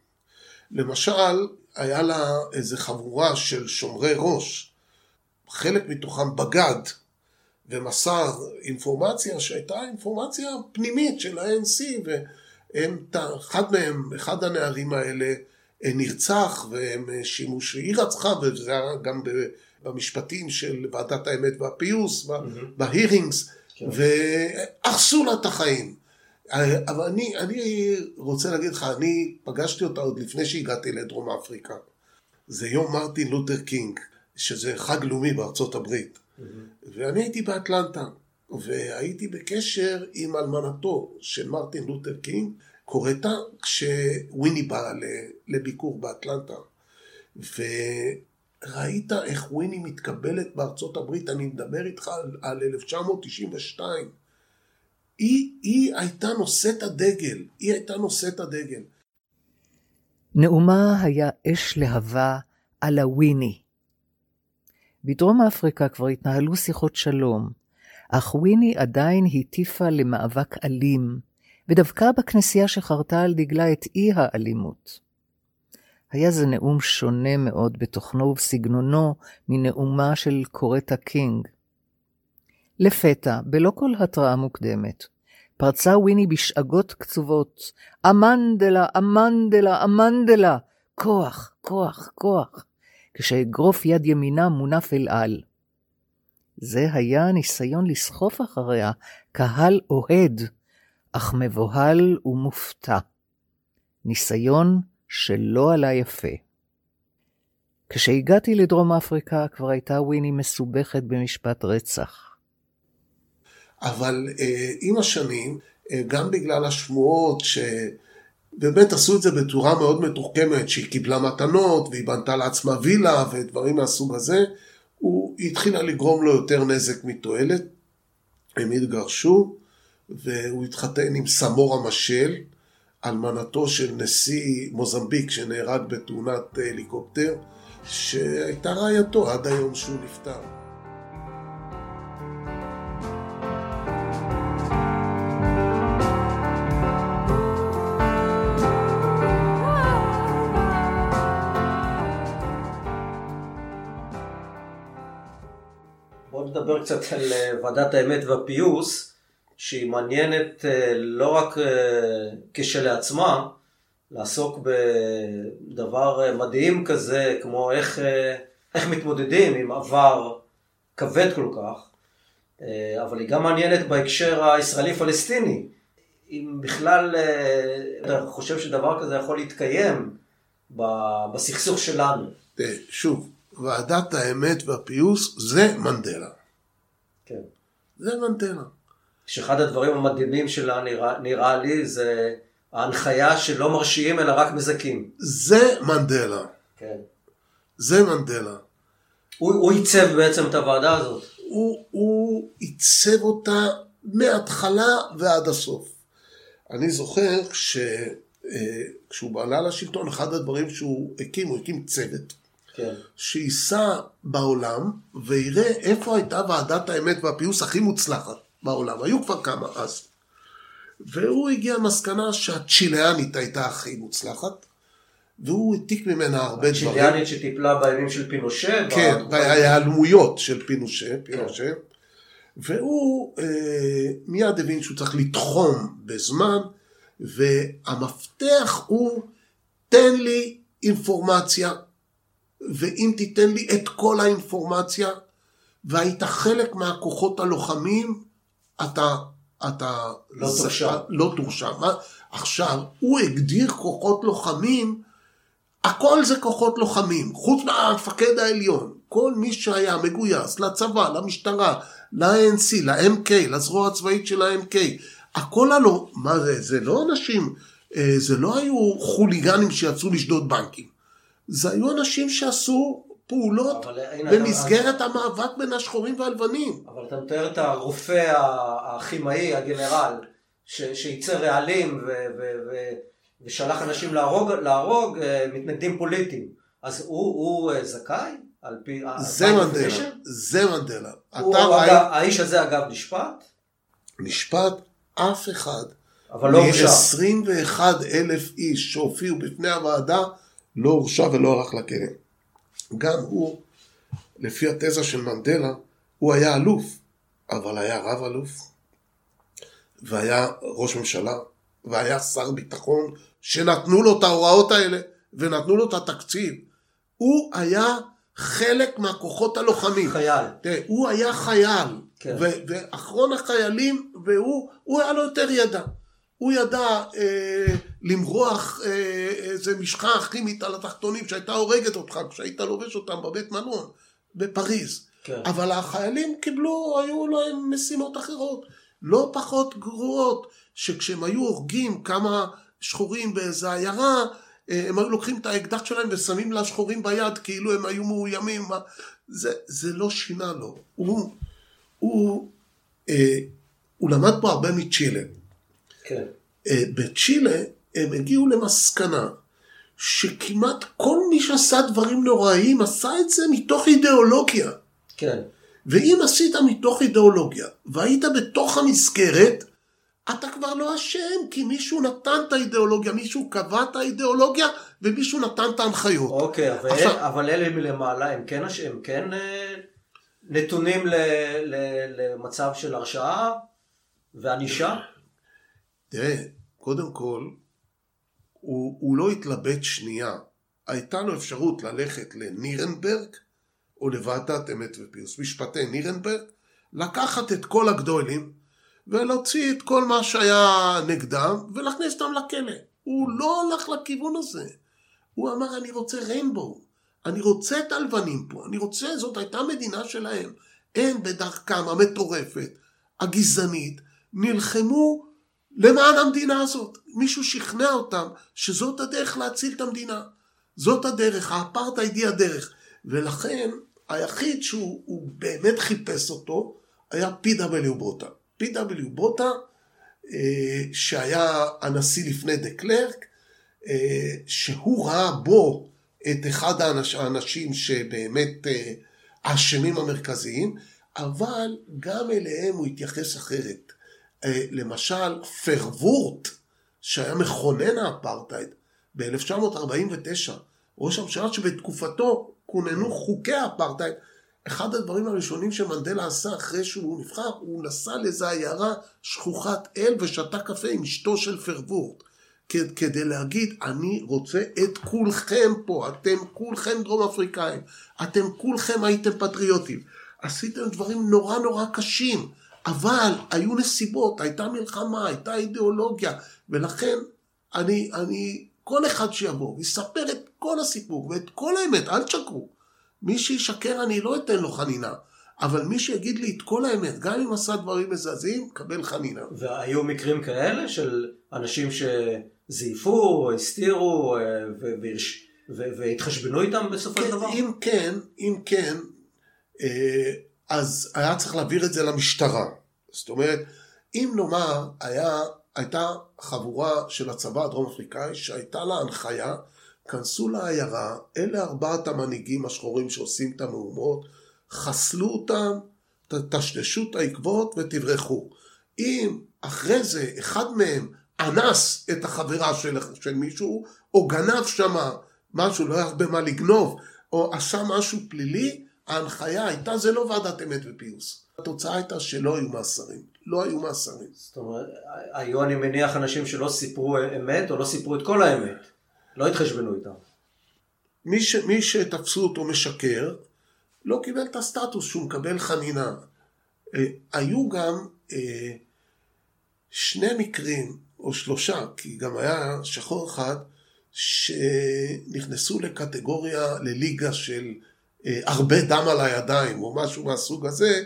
למשל, היה לה איזה חבורה של שומרי ראש, חלק מתוכם בגד ומסר אינפורמציה שהייתה אינפורמציה פנימית של ה-ANC, ואחד מהם, אחד הנערים האלה, נרצח והם שימוש, היא רצחה, וזה היה גם במשפטים של ועדת האמת והפיוס, בהירינגס, כן. והרסו לה את החיים. אבל אני, אני רוצה להגיד לך, אני פגשתי אותה עוד לפני שהגעתי לדרום אפריקה. זה יום מרטין לותר קינג, שזה חג לאומי בארצות הברית. ואני הייתי באטלנטה. והייתי בקשר עם אלמנתו של מרטין לותר קינג, קורטה, כשוויני בא לביקור באטלנטה. וראית איך וויני מתקבלת בארצות הברית, אני מדבר איתך על 1992. היא, היא הייתה נושאת הדגל, היא הייתה נושאת הדגל. נאומה היה אש להבה על הוויני. בדרום אפריקה כבר התנהלו שיחות שלום, אך וויני עדיין הטיפה למאבק אלים, ודווקא בכנסייה שחרתה על דגלה את אי האלימות. היה זה נאום שונה מאוד בתוכנו ובסגנונו מנאומה של קורטה קינג. לפתע, בלא כל התראה מוקדמת, פרצה וויני בשאגות קצובות, אמנדלה, אמנדלה, אמנדלה, כוח, כוח, כוח, כשאגרוף יד ימינה מונף אל על. זה היה ניסיון לסחוף אחריה קהל אוהד, אך מבוהל ומופתע. ניסיון שלא עלה יפה. כשהגעתי לדרום אפריקה כבר הייתה וויני מסובכת במשפט רצח. אבל אה, עם השנים, אה, גם בגלל השמועות שבאמת עשו את זה בצורה מאוד מתוחכמת, שהיא קיבלה מתנות והיא בנתה לעצמה וילה ודברים מהסוג הזה, הוא התחילה לגרום לו יותר נזק מתועלת. הם התגרשו, והוא התחתן עם סמורה משל, אלמנתו של נשיא מוזמביק שנהרג בתאונת הליקופטר, שהייתה רעייתו עד היום שהוא נפטר. נדבר קצת על אה, ועדת האמת והפיוס, שהיא מעניינת אה, לא רק אה, כשלעצמה, לעסוק בדבר מדהים כזה, כמו איך, איך מתמודדים עם עבר כבד כל כך, אבל היא גם מעניינת בהקשר הישראלי-פלסטיני. אם בכלל אתה חושב שדבר כזה יכול להתקיים בסכסוך שלנו. שוב, ועדת האמת והפיוס זה מנדלה. כן. זה מנדלה. שאחד הדברים המדהימים שלה נראה, נראה לי זה ההנחיה שלא מרשיעים אלא רק מזכים. זה מנדלה. כן. זה מנדלה. הוא, הוא עיצב בעצם את הוועדה הזאת. הוא, הוא עיצב אותה מההתחלה ועד הסוף. אני זוכר שכשהוא אה, עלה לשלטון, אחד הדברים שהוא הקים, הוא הקים צוות. כן. שייסע בעולם ויראה איפה הייתה ועדת האמת והפיוס הכי מוצלחת בעולם. היו כבר כמה אז. והוא הגיע למסקנה שהצ'יליאנית הייתה הכי מוצלחת, והוא העתיק ממנה הרבה דברים. הצ'יליאנית שטיפלה בימים של פינושה? כן, בהיעלמויות של פינושה, פינושה. כן. והוא אה, מיד הבין שהוא צריך לתחום בזמן, והמפתח הוא, תן לי אינפורמציה ואם תיתן לי את כל האינפורמציה, והיית חלק מהכוחות הלוחמים, אתה... אתה... לא תורשע. לא תורשע. עכשיו, הוא הגדיר כוחות לוחמים, הכל זה כוחות לוחמים, חוץ מהמפקד העליון. כל מי שהיה מגויס לצבא, למשטרה, ל-ANC, ל-MK, לזרוע הצבאית של ה-MK, הכל הלא, מה זה, זה לא אנשים, אה, זה לא היו חוליגנים שיצאו לשדוד בנקים. זה היו אנשים שעשו פעולות במסגרת אתה... המאבק בין השחורים והלבנים. אבל אתה מתאר את הרופא הכימאי, הגנרל, ש... שייצר רעלים ו... ו... ו... ושלח אנשים להרוג, להרוג אה, מתנגדים פוליטיים. אז הוא, הוא אה, זכאי? על פי... זה מנדלה, זה מנדלה. האיש הזה אגב נשפט? נשפט אף אחד. אבל לא הורשע. מ-21 אלף איש שהופיעו בפני הוועדה, לא הורשע ולא הלך לכלא. גם הוא, לפי התזה של מנדלה, הוא היה אלוף, אבל היה רב אלוף, והיה ראש ממשלה, והיה שר ביטחון, שנתנו לו את ההוראות האלה, ונתנו לו את התקציב. הוא היה חלק מהכוחות הלוחמים. חייל. תראה, הוא היה חייל, כן. ואחרון החיילים, והוא היה לו יותר ידע. הוא ידע אה, למרוח אה, איזה משחה כימית על התחתונים שהייתה הורגת אותך כשהיית לובש אותם בבית מלון בפריז. כן. אבל החיילים קיבלו, היו להם משימות אחרות, לא פחות גרועות, שכשהם היו הורגים כמה שחורים באיזה עיירה, אה, הם היו לוקחים את האקדח שלהם ושמים לשחורים ביד כאילו הם היו מאוימים. זה, זה לא שינה לו. הוא, הוא, אה, הוא למד פה הרבה מצ'ילה. כן. אה, בצ'ילה הם הגיעו למסקנה שכמעט כל מי שעשה דברים נוראיים עשה את זה מתוך אידיאולוגיה. כן. ואם עשית מתוך אידיאולוגיה והיית בתוך המסגרת, אתה כבר לא אשם, כי מישהו נתן את האידיאולוגיה, מישהו קבע את האידיאולוגיה ומישהו נתן את ההנחיות. אוקיי, אבל, עכשיו... אבל אלה מלמעלה הם כן, הם כן אה, נתונים ל, ל, למצב של הרשעה וענישה? תראה, קודם כל, הוא, הוא לא התלבט שנייה. הייתה לו אפשרות ללכת לנירנברג או לוועדת אמת ופיוס, משפטי נירנברג, לקחת את כל הגדולים ולהוציא את כל מה שהיה נגדם ולהכניס אותם לכלא. הוא לא הלך לכיוון הזה. הוא אמר, אני רוצה ריינבואו, אני רוצה את הלבנים פה, אני רוצה, זאת הייתה מדינה שלהם. הם בדרכם המטורפת, הגזענית, נלחמו למען המדינה הזאת. מישהו שכנע אותם שזאת הדרך להציל את המדינה. זאת הדרך, האפרטהייד היא הדרך. ולכן היחיד שהוא באמת חיפש אותו היה P.W. בוטה. P.W. בוטה, אה, שהיה הנשיא לפני דה קלרק, אה, שהוא ראה בו את אחד האנשים שבאמת אה, האשמים המרכזיים, אבל גם אליהם הוא התייחס אחרת. למשל, פרוורט, שהיה מכונן האפרטהייד ב-1949, ראש הממשלה שבתקופתו כוננו חוקי האפרטהייד, אחד הדברים הראשונים שמנדלה עשה אחרי שהוא נבחר, הוא נסע לאיזו עיירה שכוחת אל ושתה קפה עם אשתו של פרוורט. כדי להגיד, אני רוצה את כולכם פה, אתם כולכם דרום אפריקאים, אתם כולכם הייתם פטריוטים. עשיתם דברים נורא נורא קשים, אבל היו נסיבות, הייתה מלחמה, הייתה אידיאולוגיה, ולכן אני, אני, כל אחד שיבוא ויספר את כל הסיפור ואת כל האמת, אל תשקרו. מי שישקר אני לא אתן לו חנינה. אבל מי שיגיד לי את כל האמת, גם אם עשה דברים מזעזעים, קבל חנינה. והיו מקרים כאלה של אנשים שזייפו, הסתירו אה, והתחשבנו איתם בסופו של כן, דבר? אם כן, אם כן, אה, אז היה צריך להעביר את זה למשטרה. זאת אומרת, אם נאמר, היה, הייתה חבורה של הצבא הדרום אפריקאי שהייתה לה הנחיה כנסו לעיירה, אלה ארבעת המנהיגים השחורים שעושים את המהומות, חסלו אותם, תשתשו את העקבות ותברחו. אם אחרי זה אחד מהם אנס את החברה של, של מישהו, או גנב שמה משהו, לא היה הרבה מה לגנוב, או עשה משהו פלילי, ההנחיה הייתה, זה לא ועדת אמת ופיוס. התוצאה הייתה שלא היו מאסרים. לא היו מאסרים. זאת אומרת, היו אני מניח אנשים שלא סיפרו אמת, או לא סיפרו את כל האמת. לא התחשבנו איתם. מי, ש, מי שתפסו אותו משקר, לא קיבל את הסטטוס שהוא מקבל חנינה. אה, היו גם אה, שני מקרים, או שלושה, כי גם היה שחור אחד, שנכנסו לקטגוריה, לליגה של הרבה דם על הידיים, או משהו מהסוג הזה,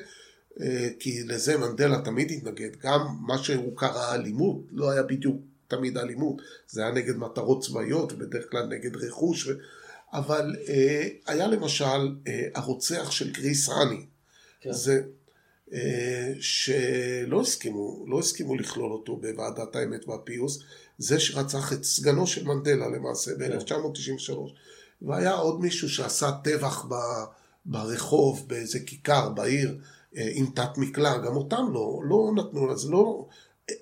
אה, כי לזה מנדלה תמיד התנגד. גם מה שהוא קרא אלימות, לא היה בדיוק תמיד אלימות, זה היה נגד מטרות צבאיות, ובדרך כלל נגד רכוש, ו... אבל אה, היה למשל אה, הרוצח של קריס רני, כן. זה אה, שלא הסכימו, לא הסכימו לכלול אותו בוועדת האמת והפיוס, זה שרצח את סגנו של מנדלה למעשה כן. ב-1993, והיה עוד מישהו שעשה טבח ב, ברחוב, באיזה כיכר, בעיר, אה, עם תת מקלע, גם אותם לא, לא נתנו, אז לא, אה,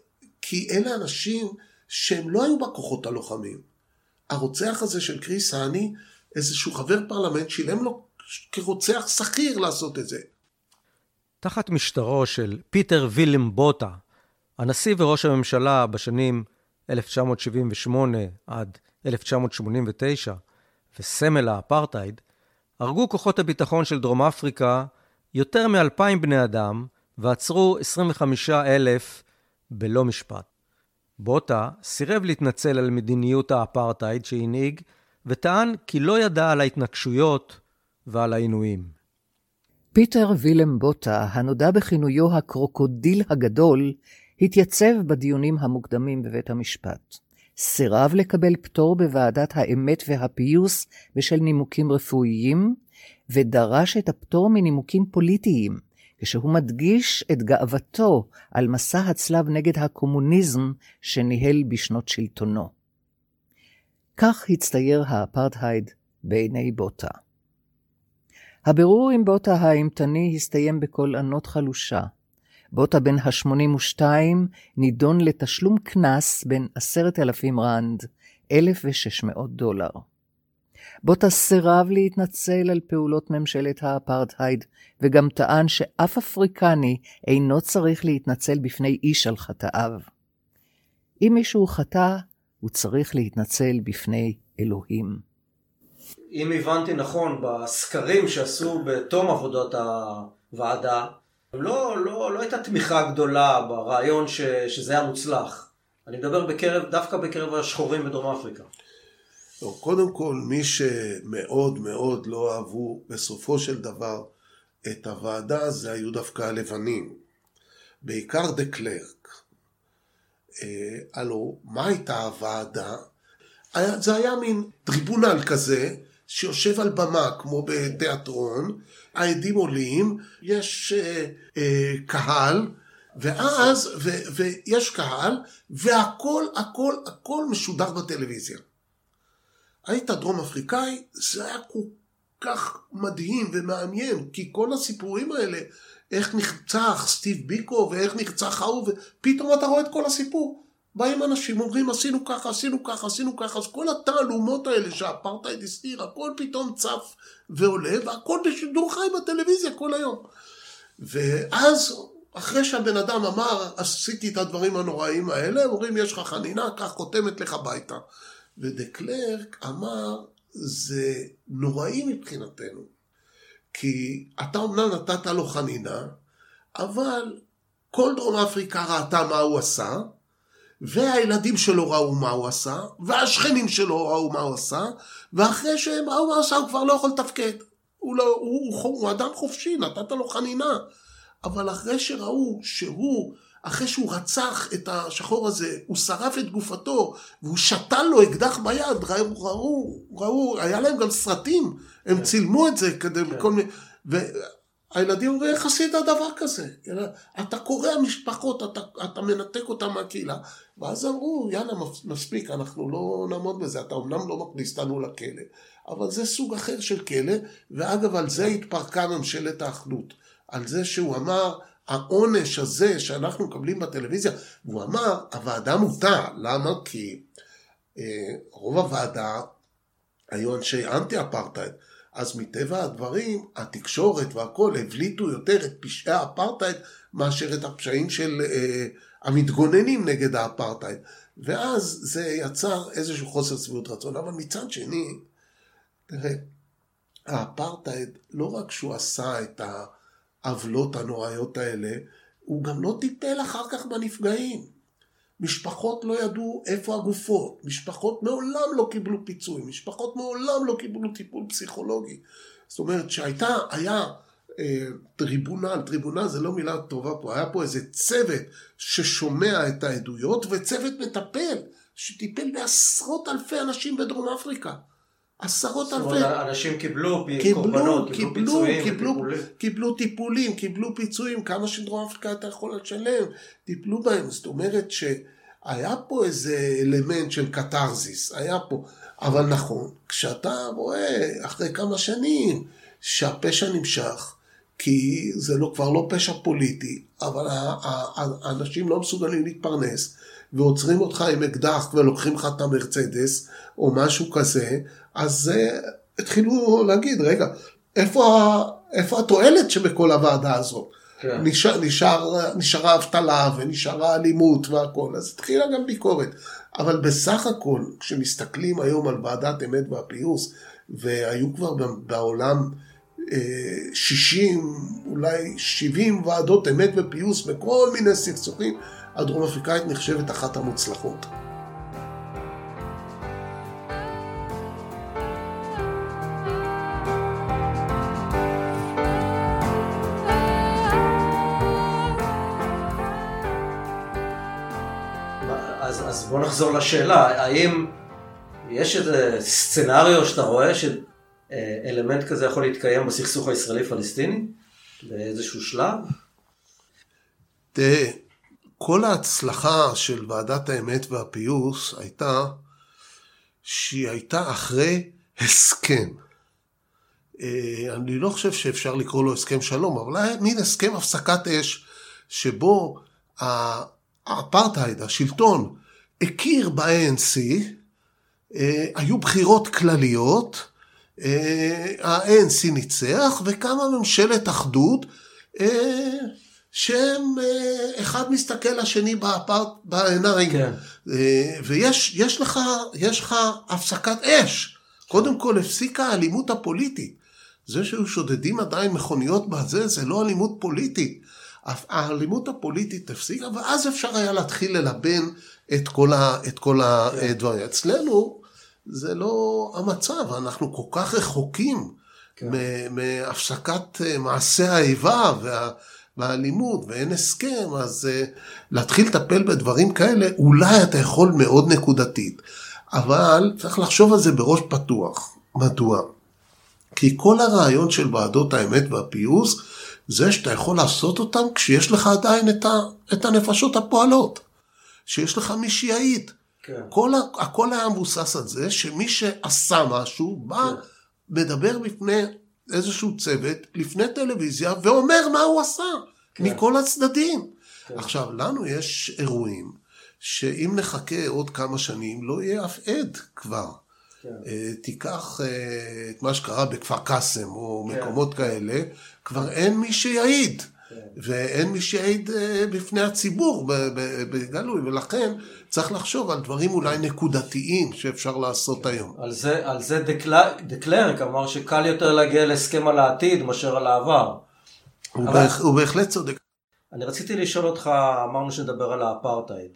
כי אלה אנשים שהם לא היו בכוחות הלוחמים. הרוצח הזה של קריס האני, איזשהו חבר פרלמנט שילם לו כרוצח שכיר לעשות את זה. תחת משטרו של פיטר וילם בוטה, הנשיא וראש הממשלה בשנים 1978 עד 1989, וסמל האפרטהייד, הרגו כוחות הביטחון של דרום אפריקה יותר מ-2,000 בני אדם ועצרו 25,000 בלא משפט. בוטה סירב להתנצל על מדיניות האפרטהייד שהנהיג, וטען כי לא ידע על ההתנגשויות ועל העינויים. פיטר וילם בוטה, הנודע בכינויו הקרוקודיל הגדול, התייצב בדיונים המוקדמים בבית המשפט. סירב לקבל פטור בוועדת האמת והפיוס בשל נימוקים רפואיים, ודרש את הפטור מנימוקים פוליטיים, כשהוא מדגיש את גאוותו על מסע הצלב נגד הקומוניזם שניהל בשנות שלטונו. כך הצטייר האפרטהייד בעיני בוטה. הבירור עם בוטה האימתני הסתיים בקול ענות חלושה. בוטה בן ה-82 נידון לתשלום קנס בין 10,000 רנד, 1,600 דולר. בוטה סירב להתנצל על פעולות ממשלת האפרטהייד, וגם טען שאף אפריקני אינו צריך להתנצל בפני איש על חטאיו. אם מישהו חטא, הוא צריך להתנצל בפני אלוהים. אם הבנתי נכון, בסקרים שעשו בתום עבודות הוועדה, לא, לא, לא הייתה תמיכה גדולה ברעיון ש, שזה היה מוצלח. אני מדבר בקרב, דווקא בקרב השחורים בדרום אפריקה. לא, קודם כל, מי שמאוד מאוד לא אהבו בסופו של דבר את הוועדה, זה היו דווקא הלבנים. בעיקר דה קלרק. אה, הלו, מה הייתה הוועדה? היה, זה היה מין טריבונל כזה, שיושב על במה כמו בתיאטרון, העדים עולים, יש אה, אה, קהל, ואז, ו, ויש קהל, והכל, הכל, הכל משודר בטלוויזיה. היית דרום אפריקאי, זה היה כל כך מדהים ומעניין, כי כל הסיפורים האלה, איך נרצח סטיב ביקו, ואיך נרצח ההוא, ופתאום אתה רואה את כל הסיפור. באים אנשים, אומרים עשינו ככה, עשינו ככה, עשינו ככה, אז כל התעלומות האלה שהאפרטהייד הסתיר, הכל פתאום צף ועולה, והכל בשידור חי בטלוויזיה כל היום. ואז, אחרי שהבן אדם אמר, עשיתי את הדברים הנוראים האלה, אומרים, יש לך חנינה, קח חותמת לך הביתה. ודה קלרק אמר, זה נוראי מבחינתנו. כי אתה אומנם נתת לו חנינה, אבל כל דרום אפריקה ראתה מה הוא עשה, והילדים שלו ראו מה הוא עשה, והשכנים שלו ראו מה הוא עשה, ואחרי שהם ראו מה הוא עשה הוא כבר לא יכול לתפקד. הוא, לא, הוא, הוא, הוא אדם חופשי, נתת לו חנינה. אבל אחרי שראו שהוא, אחרי שהוא רצח את השחור הזה, הוא שרף את גופתו, והוא שתל לו אקדח ביד, ראו, ראו, ראו, היה להם גם סרטים, הם כן. צילמו את זה כדי, כן. כל מיני, הילדים אומרים, איך עשית דבר כזה? אתה קורע משפחות, אתה, אתה מנתק אותם מהקהילה. ואז אמרו, יאללה, מספיק, אנחנו לא נעמוד בזה. אתה אמנם לא מכניס אותנו לכלא, אבל זה סוג אחר של כלא, ואגב, על זה התפרקה ממשלת האחדות. על זה שהוא אמר, העונש הזה שאנחנו מקבלים בטלוויזיה, הוא אמר, הוועדה מוטה. למה? כי אה, רוב הוועדה היו אנשי אנטי אפרטהייד. אז מטבע הדברים, התקשורת והכול הבליטו יותר את פשעי האפרטהייד מאשר את הפשעים של אה, המתגוננים נגד האפרטהייד. ואז זה יצר איזשהו חוסר שביעות רצון. אבל מצד שני, תראה, האפרטהייד, לא רק שהוא עשה את העוולות הנוראיות האלה, הוא גם לא טיפל אחר כך בנפגעים. משפחות לא ידעו איפה הגופות, משפחות מעולם לא קיבלו פיצוי, משפחות מעולם לא קיבלו טיפול פסיכולוגי. זאת אומרת שהייתה, היה אה, טריבונל, טריבונל זה לא מילה טובה פה, היה פה איזה צוות ששומע את העדויות וצוות מטפל, שטיפל בעשרות אלפי אנשים בדרום אפריקה. עשרות אלפי. זאת אומרת, אנשים קיבלו, קיבלו קורבנות, קיבלו, קיבלו פיצויים, קיבלו, קיבלו טיפולים, קיבלו פיצויים, כמה שדרום אפריקה אתה יכול לשלם, טיפלו בהם. זאת אומרת שהיה פה איזה אלמנט של קתרזיס, היה פה. אבל נכון, כשאתה רואה אחרי כמה שנים שהפשע נמשך, כי זה לא, כבר לא פשע פוליטי, אבל האנשים לא מסוגלים להתפרנס, ועוצרים אותך עם אקדח ולוקחים לך את המרצדס, או משהו כזה, אז uh, התחילו להגיד, רגע, איפה, איפה התועלת שבכל הוועדה הזאת? כן. נשאר, נשאר, נשארה אבטלה ונשארה אלימות והכל, אז התחילה גם ביקורת. אבל בסך הכל, כשמסתכלים היום על ועדת אמת והפיוס, והיו כבר בעולם 60, אה, אולי 70 ועדות אמת ופיוס בכל מיני סכסוכים, הדרום אפריקאית נחשבת אחת המוצלחות. נחזור לשאלה, האם יש איזה סצנריו שאתה רואה שאלמנט כזה יכול להתקיים בסכסוך הישראלי-פלסטיני באיזשהו שלב? תראה, כל ההצלחה של ועדת האמת והפיוס הייתה שהיא הייתה אחרי הסכם. אה, אני לא חושב שאפשר לקרוא לו הסכם שלום, אבל היה מין הסכם הפסקת אש, שבו האפרטהייד, השלטון, הכיר ב-ANC, אה, היו בחירות כלליות, אה, ה-ANC ניצח, וקמה ממשלת אחדות, שהם, אחד מסתכל לשני באפרט, בעיניים. כן. ויש יש לך, יש לך הפסקת אש. קודם כל הפסיקה האלימות הפוליטית. זה שהיו שודדים עדיין מכוניות בזה, זה לא אלימות פוליטית. האלימות הפוליטית הפסיקה, ואז אפשר היה להתחיל ללבן את כל, ה, את כל הדברים. כן. אצלנו זה לא המצב, אנחנו כל כך רחוקים כן. מהפסקת אה, מעשי האיבה וה, והאלימות, ואין הסכם, אז uh, להתחיל לטפל בדברים כאלה, אולי אתה יכול מאוד נקודתית. אבל צריך לחשוב על זה בראש פתוח. מדוע? כי כל הרעיון של ועדות האמת והפיוס, זה שאתה יכול לעשות אותם כשיש לך עדיין את, ה, את הנפשות הפועלות. שיש לך מי שיעיד. כן. כל, הכל היה מבוסס על זה שמי שעשה משהו, בא, כן. מדבר בפני איזשהו צוות, לפני טלוויזיה, ואומר מה הוא עשה, כן. מכל הצדדים. כן. עכשיו, לנו יש אירועים שאם נחכה עוד כמה שנים, לא יהיה אף עד כבר. כן. אה, תיקח אה, את מה שקרה בכפר קאסם או כן. מקומות כאלה, כבר אין מי שיעיד. ואין מי שיעיד אה, בפני הציבור בגלוי, ולכן צריך לחשוב על דברים אולי נקודתיים שאפשר לעשות היום. על זה, על זה דקלרק אמר שקל יותר להגיע להסכם על העתיד מאשר על העבר. הוא, אבל... בהח, הוא בהחלט צודק. אני רציתי לשאול אותך, אמרנו שנדבר על האפרטהייד,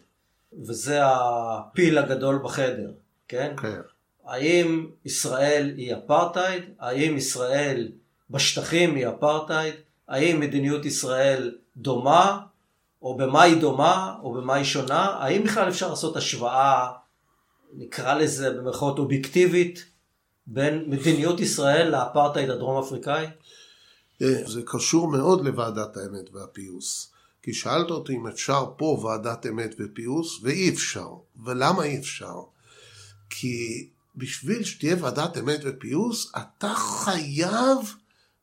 וזה הפיל הגדול בחדר, כן? כן. האם ישראל היא אפרטהייד? האם ישראל בשטחים היא אפרטהייד? האם מדיניות ישראל דומה? או במה היא דומה? או במה היא שונה? האם בכלל אפשר לעשות השוואה, נקרא לזה במירכאות אובייקטיבית, בין מדיניות ישראל לאפרטהייד הדרום אפריקאי? אה, זה קשור מאוד לוועדת האמת והפיוס. כי שאלת אותי אם אפשר פה ועדת אמת ופיוס, ואי אפשר. ולמה אי אפשר? כי בשביל שתהיה ועדת אמת ופיוס, אתה חייב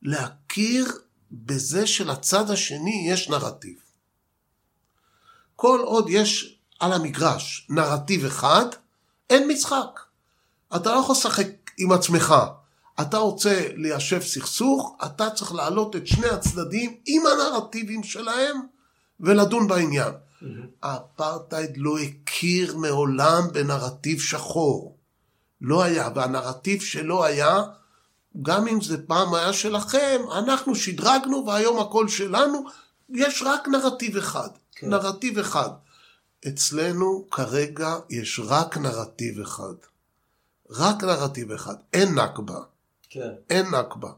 להכיר בזה שלצד השני יש נרטיב. כל עוד יש על המגרש נרטיב אחד, אין משחק. אתה לא יכול לשחק עם עצמך. אתה רוצה ליישב סכסוך, אתה צריך להעלות את שני הצדדים עם הנרטיבים שלהם ולדון בעניין. האפרטהייד לא הכיר מעולם בנרטיב שחור. לא היה, והנרטיב שלו היה, גם אם זה פעם היה שלכם, אנחנו שדרגנו והיום הכל שלנו, יש רק נרטיב אחד. כן. נרטיב אחד. אצלנו כרגע יש רק נרטיב אחד. רק נרטיב אחד. אין נכבה. כן. אין נכבה.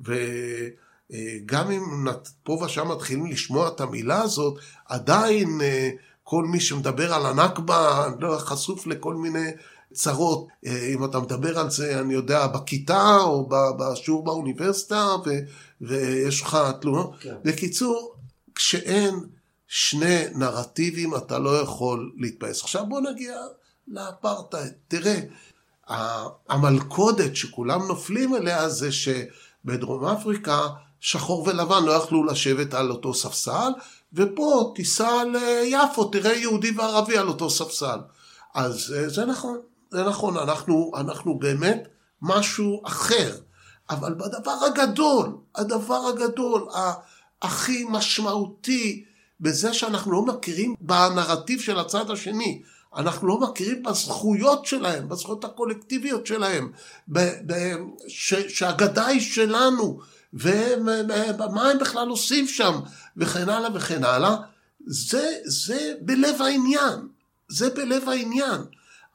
וגם אם פה ושם מתחילים לשמוע את המילה הזאת, עדיין אה, כל מי שמדבר על הנכבה לא חשוף לכל מיני צרות. אה, אם אתה מדבר על זה, אני יודע, בכיתה או בשיעור באוניברסיטה, ו, ויש לך תלונות. כן. בקיצור, כשאין שני נרטיבים, אתה לא יכול להתפעס. עכשיו בוא נגיע לאפרטהייד. תראה, המלכודת שכולם נופלים אליה זה שבדרום אפריקה שחור ולבן לא יכלו לשבת על אותו ספסל, ופה תיסע ליפו, תראה יהודי וערבי על אותו ספסל. אז אה, זה נכון, זה נכון, אנחנו, אנחנו באמת משהו אחר. אבל בדבר הגדול, הדבר הגדול, הכי משמעותי, בזה שאנחנו לא מכירים בנרטיב של הצד השני. אנחנו לא מכירים בזכויות שלהם, בזכויות הקולקטיביות שלהם, ב- ב- ש- שהגדה היא שלנו, ומה הם בכלל עושים שם, וכן הלאה וכן הלאה. זה, זה בלב העניין, זה בלב העניין.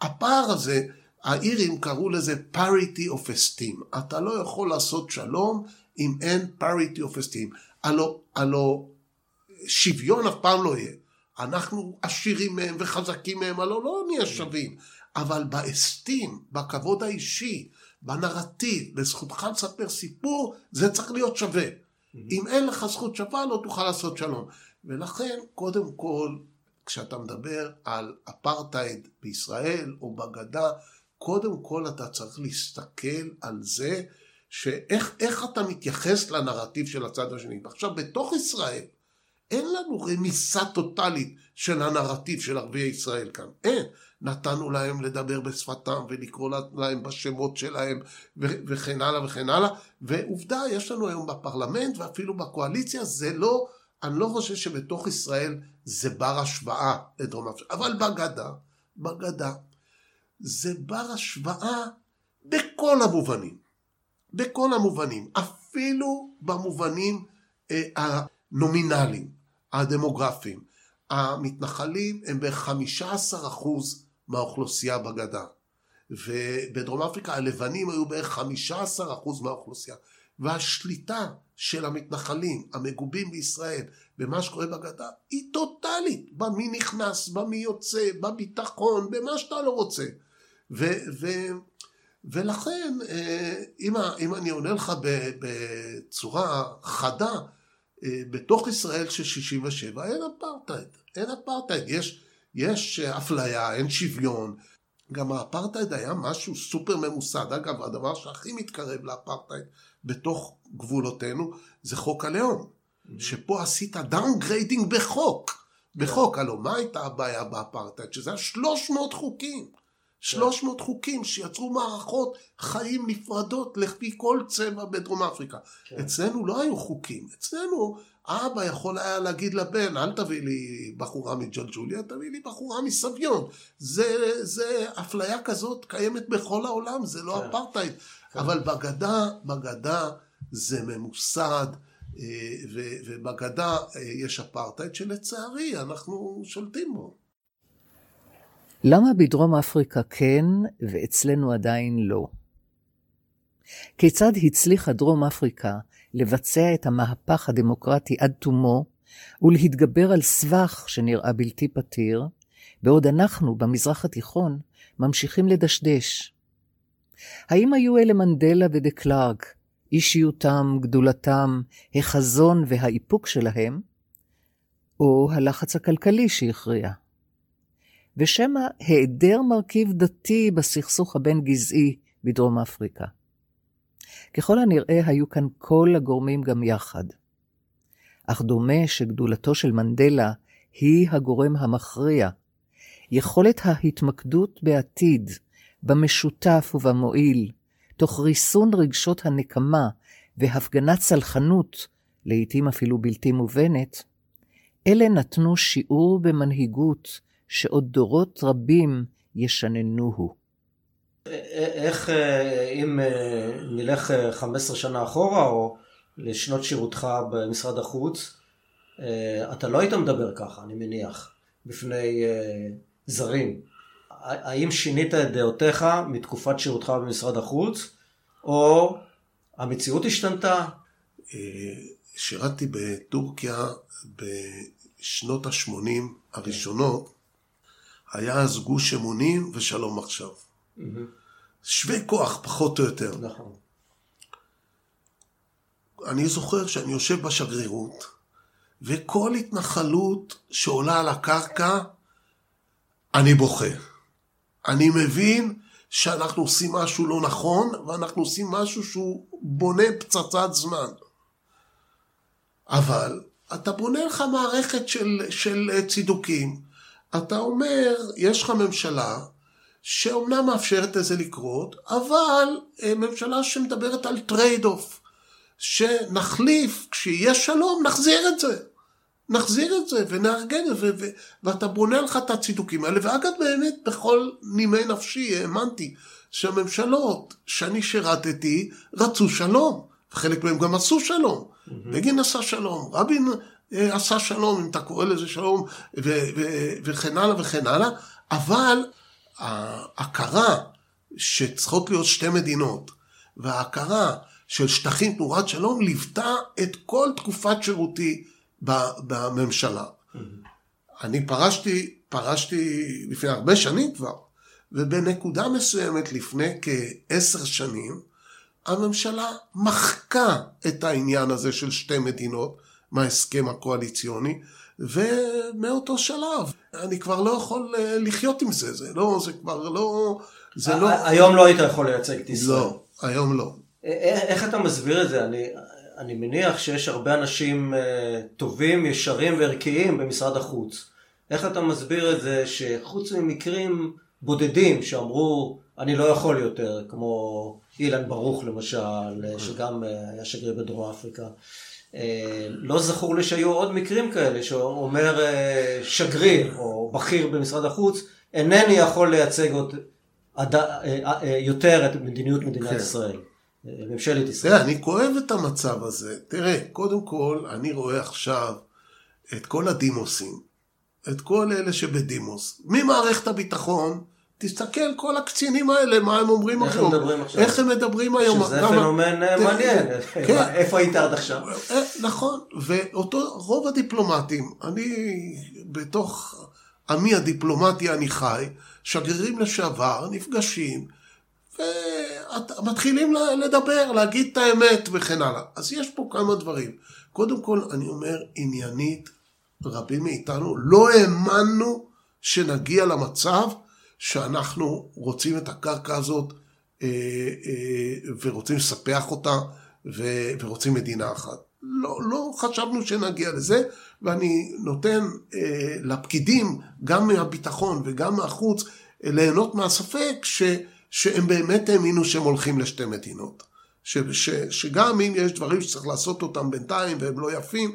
הפער הזה, האירים קראו לזה parity of esteem. אתה לא יכול לעשות שלום אם אין parity of esteem. הלו, הלו שוויון אף פעם לא יהיה. אנחנו עשירים מהם וחזקים מהם, הלוא לא נהיה שווים. אבל באסטים, בכבוד האישי, בנרטיב, בזכותך לספר סיפור, זה צריך להיות שווה. אם אין לך זכות שווה, לא תוכל לעשות שלום. ולכן, קודם כל, כשאתה מדבר על אפרטהייד בישראל או בגדה, קודם כל אתה צריך להסתכל על זה שאיך אתה מתייחס לנרטיב של הצד השני. ועכשיו, בתוך ישראל, אין לנו רמיסה טוטאלית של הנרטיב של ערביי ישראל כאן. אין. נתנו להם לדבר בשפתם ולקרוא להם בשמות שלהם וכן הלאה וכן הלאה. ועובדה, יש לנו היום בפרלמנט ואפילו בקואליציה, זה לא, אני לא חושב שבתוך ישראל זה בר השוואה לדרום אפריקה. אבל בגדה, בגדה, זה בר השוואה בכל המובנים. בכל המובנים. אפילו במובנים אה, הנומינליים, הדמוגרפיים. המתנחלים הם ב-15% מהאוכלוסייה בגדה. ובדרום אפריקה הלבנים היו בערך 15% מהאוכלוסייה. והשליטה של המתנחלים המגובים בישראל במה שקורה בגדה היא טוטאלית במי נכנס, במי יוצא, בביטחון, במה שאתה לא רוצה. ו, ו, ולכן אה, אם, אם אני עונה לך בצורה חדה אה, בתוך ישראל של 67 אין אפרטהייד, אין אפרטהייד, יש, יש אפליה, אין שוויון. גם האפרטהייד היה משהו סופר ממוסד. אגב, הדבר שהכי מתקרב לאפרטהייד בתוך גבולותינו זה חוק הלאום. Mm-hmm. שפה עשית downgrading בחוק. בחוק, הלוא מה הייתה הבעיה באפרטהייד? שזה היה 300 חוקים. 300 כן. חוקים שיצרו מערכות חיים נפרדות לפי כל צבע בדרום אפריקה. אצלנו לא היו חוקים, אצלנו אבא יכול היה להגיד לבן, אל תביא לי בחורה מג'לג'וליה, תביא לי בחורה מסביון. זה, זה אפליה כזאת קיימת בכל העולם, זה לא כן. אפרטהייד. כן. אבל בגדה, בגדה זה ממוסד, אה, ובגדה אה, יש אפרטהייד שלצערי אנחנו שולטים בו. למה בדרום אפריקה כן ואצלנו עדיין לא? כיצד הצליחה דרום אפריקה לבצע את המהפך הדמוקרטי עד תומו ולהתגבר על סבך שנראה בלתי פתיר, בעוד אנחנו, במזרח התיכון, ממשיכים לדשדש? האם היו אלה מנדלה ודה קלארק, אישיותם, גדולתם, החזון והאיפוק שלהם, או הלחץ הכלכלי שהכריע? ושמא היעדר מרכיב דתי בסכסוך הבין-גזעי בדרום אפריקה. ככל הנראה היו כאן כל הגורמים גם יחד. אך דומה שגדולתו של מנדלה היא הגורם המכריע. יכולת ההתמקדות בעתיד, במשותף ובמועיל, תוך ריסון רגשות הנקמה והפגנת סלחנות, לעתים אפילו בלתי מובנת, אלה נתנו שיעור במנהיגות שעוד דורות רבים ישננוהו. איך, אה, אם אה, נלך 15 אה, שנה אחורה, או לשנות שירותך במשרד החוץ, אתה לא היית מדבר ככה, אני מניח, בפני זרים. האם שינית את דעותיך מתקופת שירותך במשרד החוץ, או המציאות השתנתה? שירתתי בטורקיה בשנות ה-80 הראשונות, היה אז גוש אמונים ושלום עכשיו. שווה כוח, פחות או יותר. נכון. אני זוכר שאני יושב בשגרירות, וכל התנחלות שעולה על הקרקע, אני בוכה. אני מבין שאנחנו עושים משהו לא נכון, ואנחנו עושים משהו שהוא בונה פצצת זמן. אבל אתה בונה לך מערכת של, של צידוקים. אתה אומר, יש לך ממשלה שאומנם מאפשרת לזה לקרות, אבל אה, ממשלה שמדברת על trade off, שנחליף, כשיהיה שלום, נחזיר את זה. נחזיר את זה ונארגן את זה, ו- ואתה בונה לך את הצידוקים האלה, ואגב באמת בכל נימי נפשי האמנתי שהממשלות שאני שירתתי רצו שלום, וחלק מהם גם עשו שלום. Mm-hmm. בגין עשה שלום, רבין אה, עשה שלום, אם אתה קורא לזה שלום, ו- ו- וכן הלאה וכן הלאה, אבל ההכרה שצריכות להיות שתי מדינות, וההכרה של שטחים תמורת שלום ליוותה את כל תקופת שירותי בממשלה. Mm-hmm. אני פרשתי, פרשתי לפני הרבה שנים כבר, ובנקודה מסוימת לפני כעשר שנים, הממשלה מחקה את העניין הזה של שתי מדינות מההסכם הקואליציוני, ומאותו שלב אני כבר לא יכול אה, לחיות עם זה, זה לא, זה כבר לא... זה לא... היום לא היית יכול לייצג את ישראל. לא, היום לא. איך אתה מסביר את זה? אני, אני מניח שיש הרבה אנשים אה, טובים, ישרים וערכיים במשרד החוץ. איך אתה מסביר את זה שחוץ ממקרים בודדים שאמרו אני לא יכול יותר, כמו אילן ברוך למשל, שגם אה, היה שגריר בדרום אפריקה, לא זכור לי שהיו עוד מקרים כאלה שאומר שגריר או בכיר במשרד החוץ אינני יכול לייצג עוד יותר את מדיניות מדינת כן. ישראל. ממשלת ישראל. תראה, אני כואב את המצב הזה. תראה, קודם כל, אני רואה עכשיו את כל הדימוסים, את כל אלה שבדימוס. ממערכת הביטחון, תסתכל, כל הקצינים האלה, מה הם אומרים איך היום. הם מדברים עכשיו? איך הם מדברים היום. שזה כמה... פנומן אה, מעניין. כן. איפה היית עד עכשיו? אה, נכון, ואותו, רוב הדיפלומטים, אני בתוך עמי הדיפלומטי אני חי, שגרירים לשעבר, נפגשים. ומתחילים לדבר, להגיד את האמת וכן הלאה. אז יש פה כמה דברים. קודם כל, אני אומר, עניינית, רבים מאיתנו לא האמנו שנגיע למצב שאנחנו רוצים את הקרקע הזאת אה, אה, ורוצים לספח אותה ורוצים מדינה אחת. לא, לא חשבנו שנגיע לזה, ואני נותן אה, לפקידים, גם מהביטחון וגם מהחוץ, ליהנות מהספק ש... שהם באמת האמינו שהם הולכים לשתי מדינות. ש, ש, שגם אם יש דברים שצריך לעשות אותם בינתיים והם לא יפים,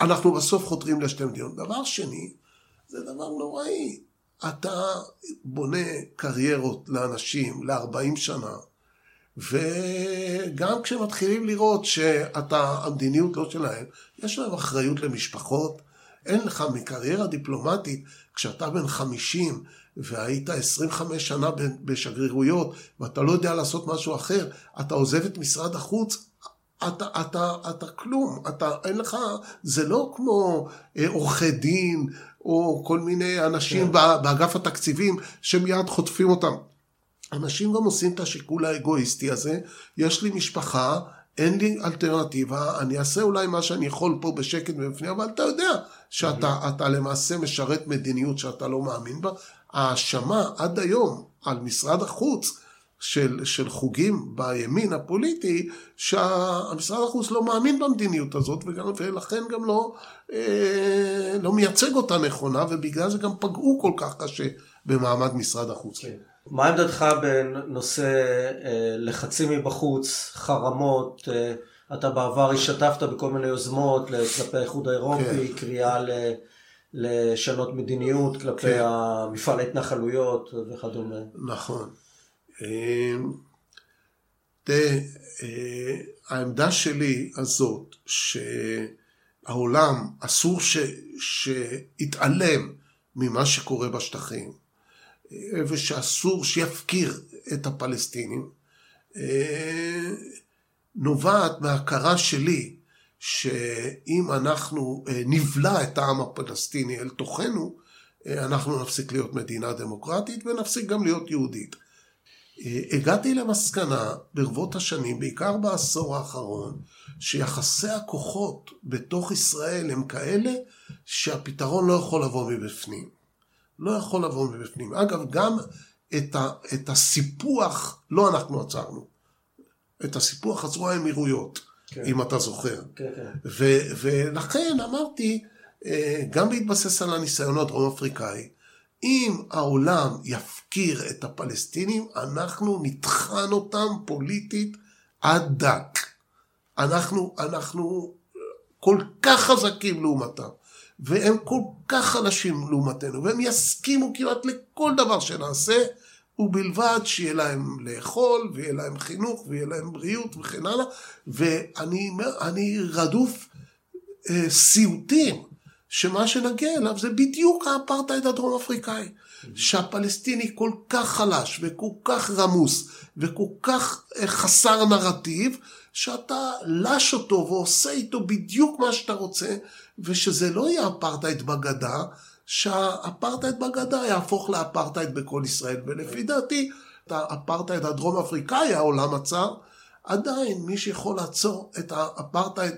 אנחנו בסוף חותרים לשתי מדינות. דבר שני, זה דבר נוראי. אתה בונה קריירות לאנשים ל-40 שנה, וגם כשמתחילים לראות שאתה, המדיניות לא שלהם, יש להם אחריות למשפחות, אין לך מקריירה דיפלומטית, כשאתה בן 50 והיית 25 שנה בשגרירויות, ואתה לא יודע לעשות משהו אחר, אתה עוזב את משרד החוץ, אתה, אתה, אתה כלום, אתה, אין לך, זה לא כמו אה, עורכי דין, או כל מיני אנשים כן. באגף התקציבים, שמיד חוטפים אותם. אנשים גם עושים את השיקול האגואיסטי הזה, יש לי משפחה, אין לי אלטרנטיבה, אני אעשה אולי מה שאני יכול פה בשקט מבפנים, אבל אתה יודע שאתה אתה למעשה משרת מדיניות שאתה לא מאמין בה. ההאשמה עד היום על משרד החוץ של, של חוגים בימין הפוליטי, שהמשרד החוץ לא מאמין במדיניות הזאת, וגם, ולכן גם לא, אה, לא מייצג אותה נכונה, ובגלל זה גם פגעו כל כך קשה במעמד משרד החוץ. כן. מה עמדתך בנושא אה, לחצים מבחוץ, חרמות? אה, אתה בעבר השתתפת בכל מיני יוזמות כלפי האיחוד האירופי, כן. קריאה ל... לשנות מדיניות כלפי כן. המפעל ההתנחלויות וכדומה. נכון. תראה, העמדה שלי הזאת, שהעולם אסור ש, שיתעלם ממה שקורה בשטחים, ושאסור שיפקיר את הפלסטינים, נובעת מההכרה שלי שאם אנחנו נבלע את העם הפלסטיני אל תוכנו, אנחנו נפסיק להיות מדינה דמוקרטית ונפסיק גם להיות יהודית. הגעתי למסקנה ברבות השנים, בעיקר בעשור האחרון, שיחסי הכוחות בתוך ישראל הם כאלה שהפתרון לא יכול לבוא מבפנים. לא יכול לבוא מבפנים. אגב, גם את, ה, את הסיפוח לא אנחנו עצרנו. את הסיפוח עצרו האמירויות, כן. אם אתה זוכר. כן, כן. ו, ולכן אמרתי, אה, גם בהתבסס על הניסיון הדרום אפריקאי, אם העולם יפקיר את הפלסטינים, אנחנו נטחן אותם פוליטית עד דק. אנחנו, אנחנו כל כך חזקים לעומתם, והם כל כך חלשים לעומתנו, והם יסכימו כמעט לכל דבר שנעשה, ובלבד שיהיה להם לאכול, ויהיה להם חינוך, ויהיה להם בריאות וכן הלאה, ואני רדוף אה, סיוטים שמה שנגיע אליו זה בדיוק האפרטהייד הדרום אפריקאי. שהפלסטיני כל כך חלש וכל כך רמוס וכל כך אה, חסר נרטיב, שאתה לש אותו ועושה איתו בדיוק מה שאתה רוצה, ושזה לא יהיה אפרטהייד בגדה, שהאפרטהייד בגדה יהפוך לאפרטהייד בכל ישראל. ולפי דעתי, את האפרטהייד הדרום אפריקאי העולם עצר, עדיין מי שיכול לעצור את האפרטהייד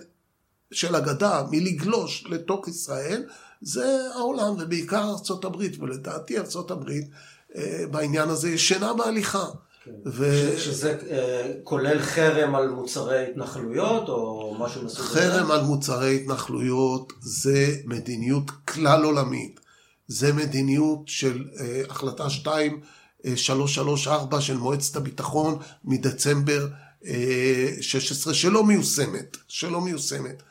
של הגדה מלגלוש לתוך ישראל, זה העולם, ובעיקר ארצות הברית, ולדעתי ארצות הברית אה, בעניין הזה ישנה בהליכה. כן. ו... שזה אה, כולל חרם על מוצרי התנחלויות או משהו מסוים? חרם על מוצרי התנחלויות זה מדיניות כלל עולמית. זה מדיניות של אה, החלטה 2334 של מועצת הביטחון מדצמבר 16 שלא מיושמת, שלא מיושמת.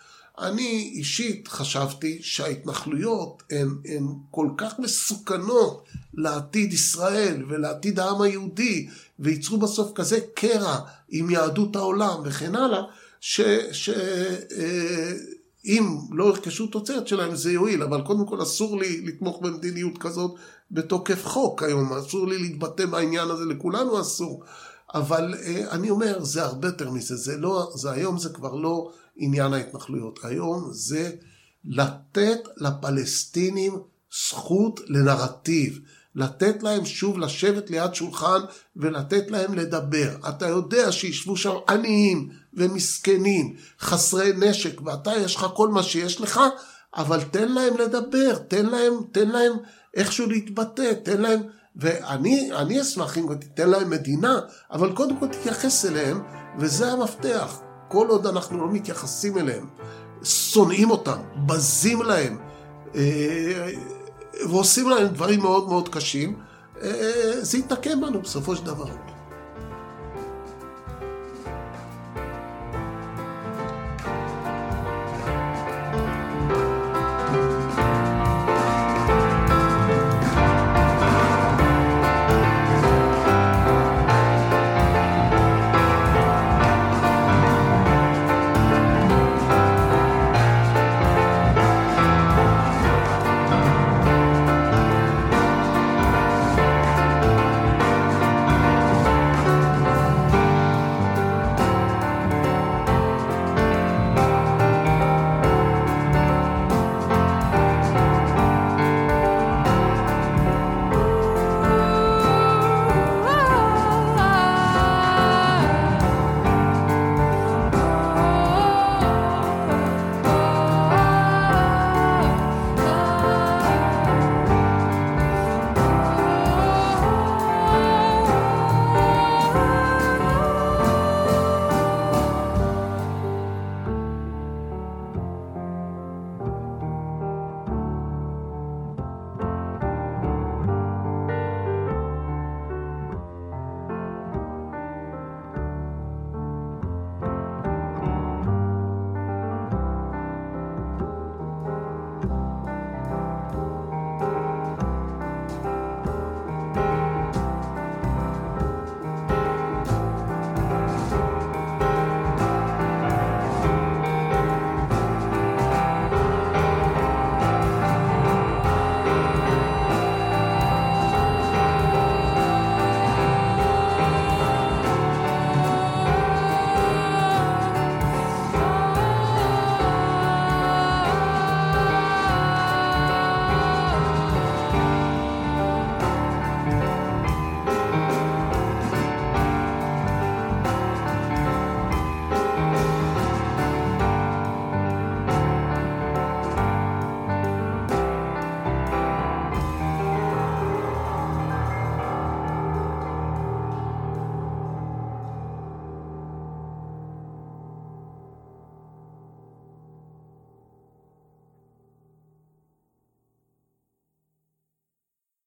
אני אישית חשבתי שההתנחלויות הן, הן כל כך מסוכנות לעתיד ישראל ולעתיד העם היהודי וייצרו בסוף כזה קרע עם יהדות העולם וכן הלאה, שאם אה, לא ירכשו תוצרת שלהם זה יועיל, אבל קודם כל אסור לי לתמוך במדיניות כזאת בתוקף חוק היום, אסור לי להתבטא בעניין הזה, לכולנו אסור. אבל אה, אני אומר, זה הרבה יותר מזה, זה לא, זה היום זה כבר לא עניין ההתנחלויות. היום זה לתת לפלסטינים זכות לנרטיב. לתת להם שוב לשבת ליד שולחן ולתת להם לדבר. אתה יודע שישבו שם עניים ומסכנים, חסרי נשק, ואתה יש לך כל מה שיש לך, אבל תן להם לדבר, תן להם, תן להם איכשהו להתבטא, תן להם, ואני אשמח אם תיתן להם מדינה, אבל קודם כל תתייחס אליהם, וזה המפתח. כל עוד אנחנו לא מתייחסים אליהם, שונאים אותם, בזים להם, אה, ועושים להם דברים מאוד מאוד קשים, אה, זה יתנקם בנו בסופו של דבר.